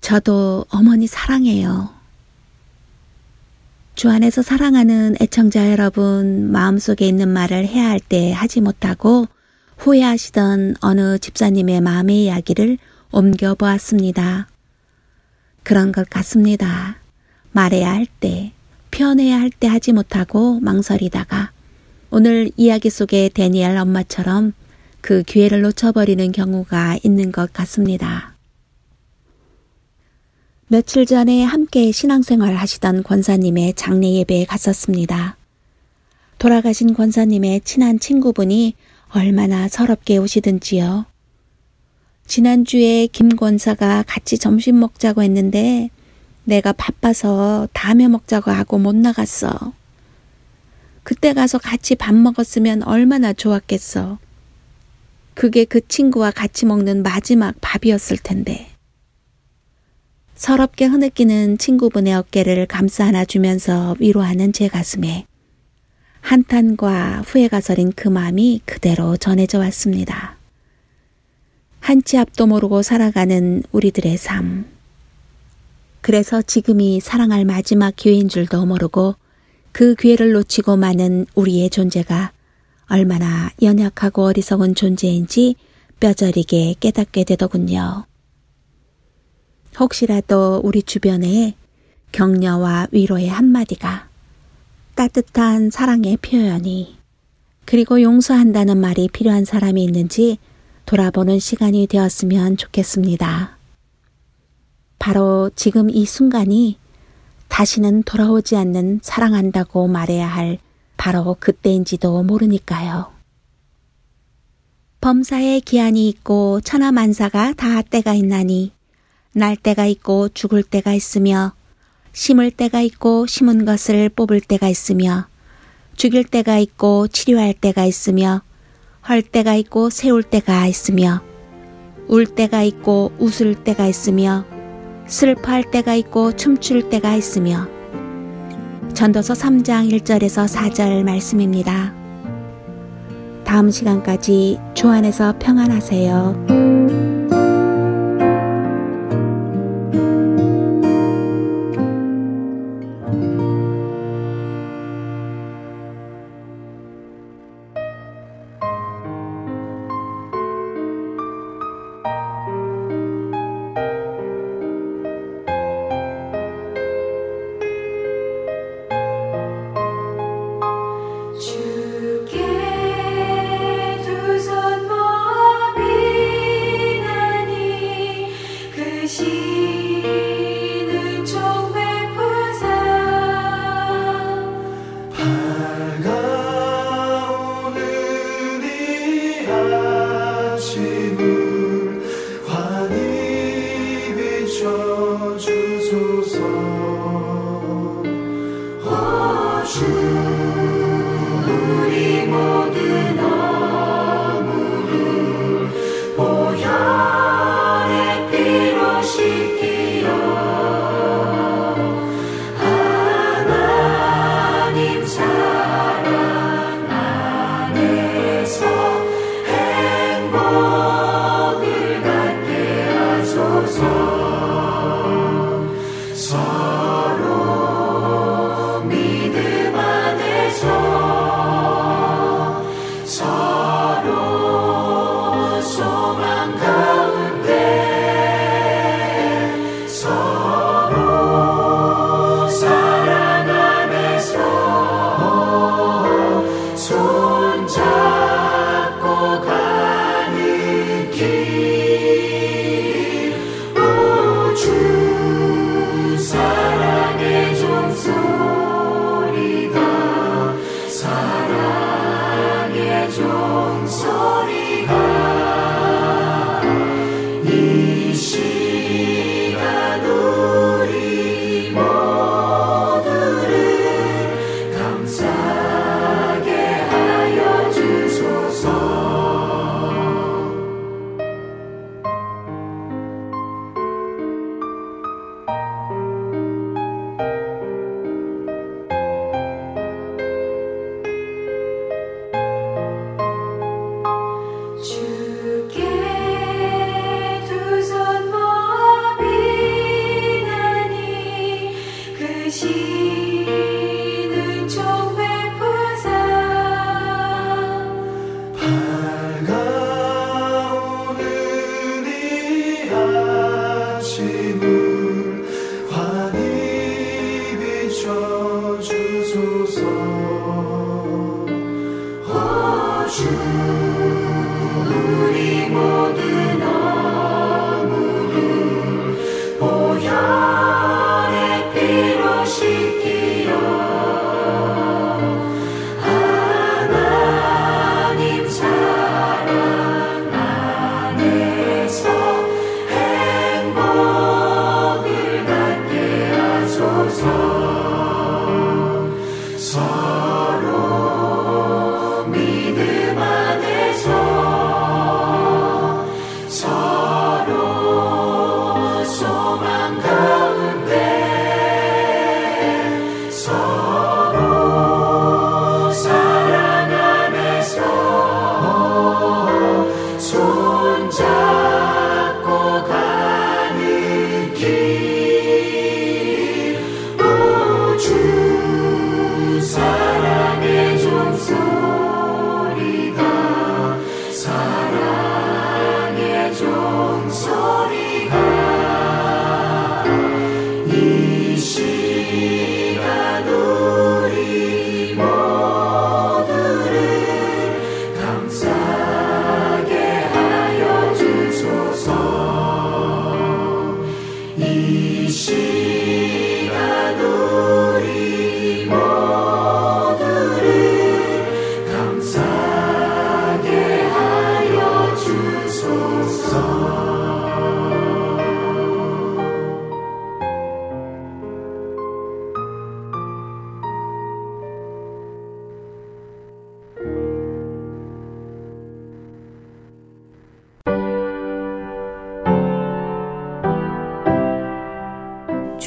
저도 어머니 사랑해요. 주 안에서 사랑하는 애청자 여러분 마음속에 있는 말을 해야 할 때 하지 못하고 후회하시던 어느 집사님의 마음의 이야기를 옮겨보았습니다. 그런 것 같습니다. 말해야 할 때, 표현해야 할 때 하지 못하고 망설이다가 오늘 이야기 속의 데니엘 엄마처럼 그 기회를 놓쳐버리는 경우가 있는 것 같습니다. 며칠 전에 함께 신앙생활 하시던 권사님의 장례 예배에 갔었습니다. 돌아가신 권사님의 친한 친구분이 얼마나 서럽게 오시든지요. 지난주에 김 권사가 같이 점심 먹자고 했는데 내가 바빠서 다음에 먹자고 하고 못 나갔어. 그때 가서 같이 밥 먹었으면 얼마나 좋았겠어. 그게 그 친구와 같이 먹는 마지막 밥이었을 텐데. 서럽게 흐느끼는 친구분의 어깨를 감싸 안아주면서 위로하는 제 가슴에 한탄과 후회가 서린 그 마음이 그대로 전해져 왔습니다. 한 치 앞도 모르고 살아가는 우리들의 삶. 그래서 지금이 사랑할 마지막 기회인 줄도 모르고 그 기회를 놓치고 마는 우리의 존재가 얼마나 연약하고 어리석은 존재인지 뼈저리게 깨닫게 되더군요. 혹시라도 우리 주변에 격려와 위로의 한마디가 따뜻한 사랑의 표현이 그리고 용서한다는 말이 필요한 사람이 있는지 돌아보는 시간이 되었으면 좋겠습니다. 바로 지금 이 순간이 다시는 돌아오지 않는 사랑한다고 말해야 할 바로 그때인지도 모르니까요. 범사에 기한이 있고 천하만사가 다 때가 있나니 날 때가 있고 죽을 때가 있으며 심을 때가 있고 심은 것을 뽑을 때가 있으며 죽일 때가 있고 치료할 때가 있으며 헐 때가 있고 세울 때가 있으며 울 때가 있고 웃을 때가 있으며 슬퍼할 때가 있고 춤출 때가 있으며 전도서 3장 1절에서 4절 말씀입니다. 다음 시간까지 주 안에서 평안하세요.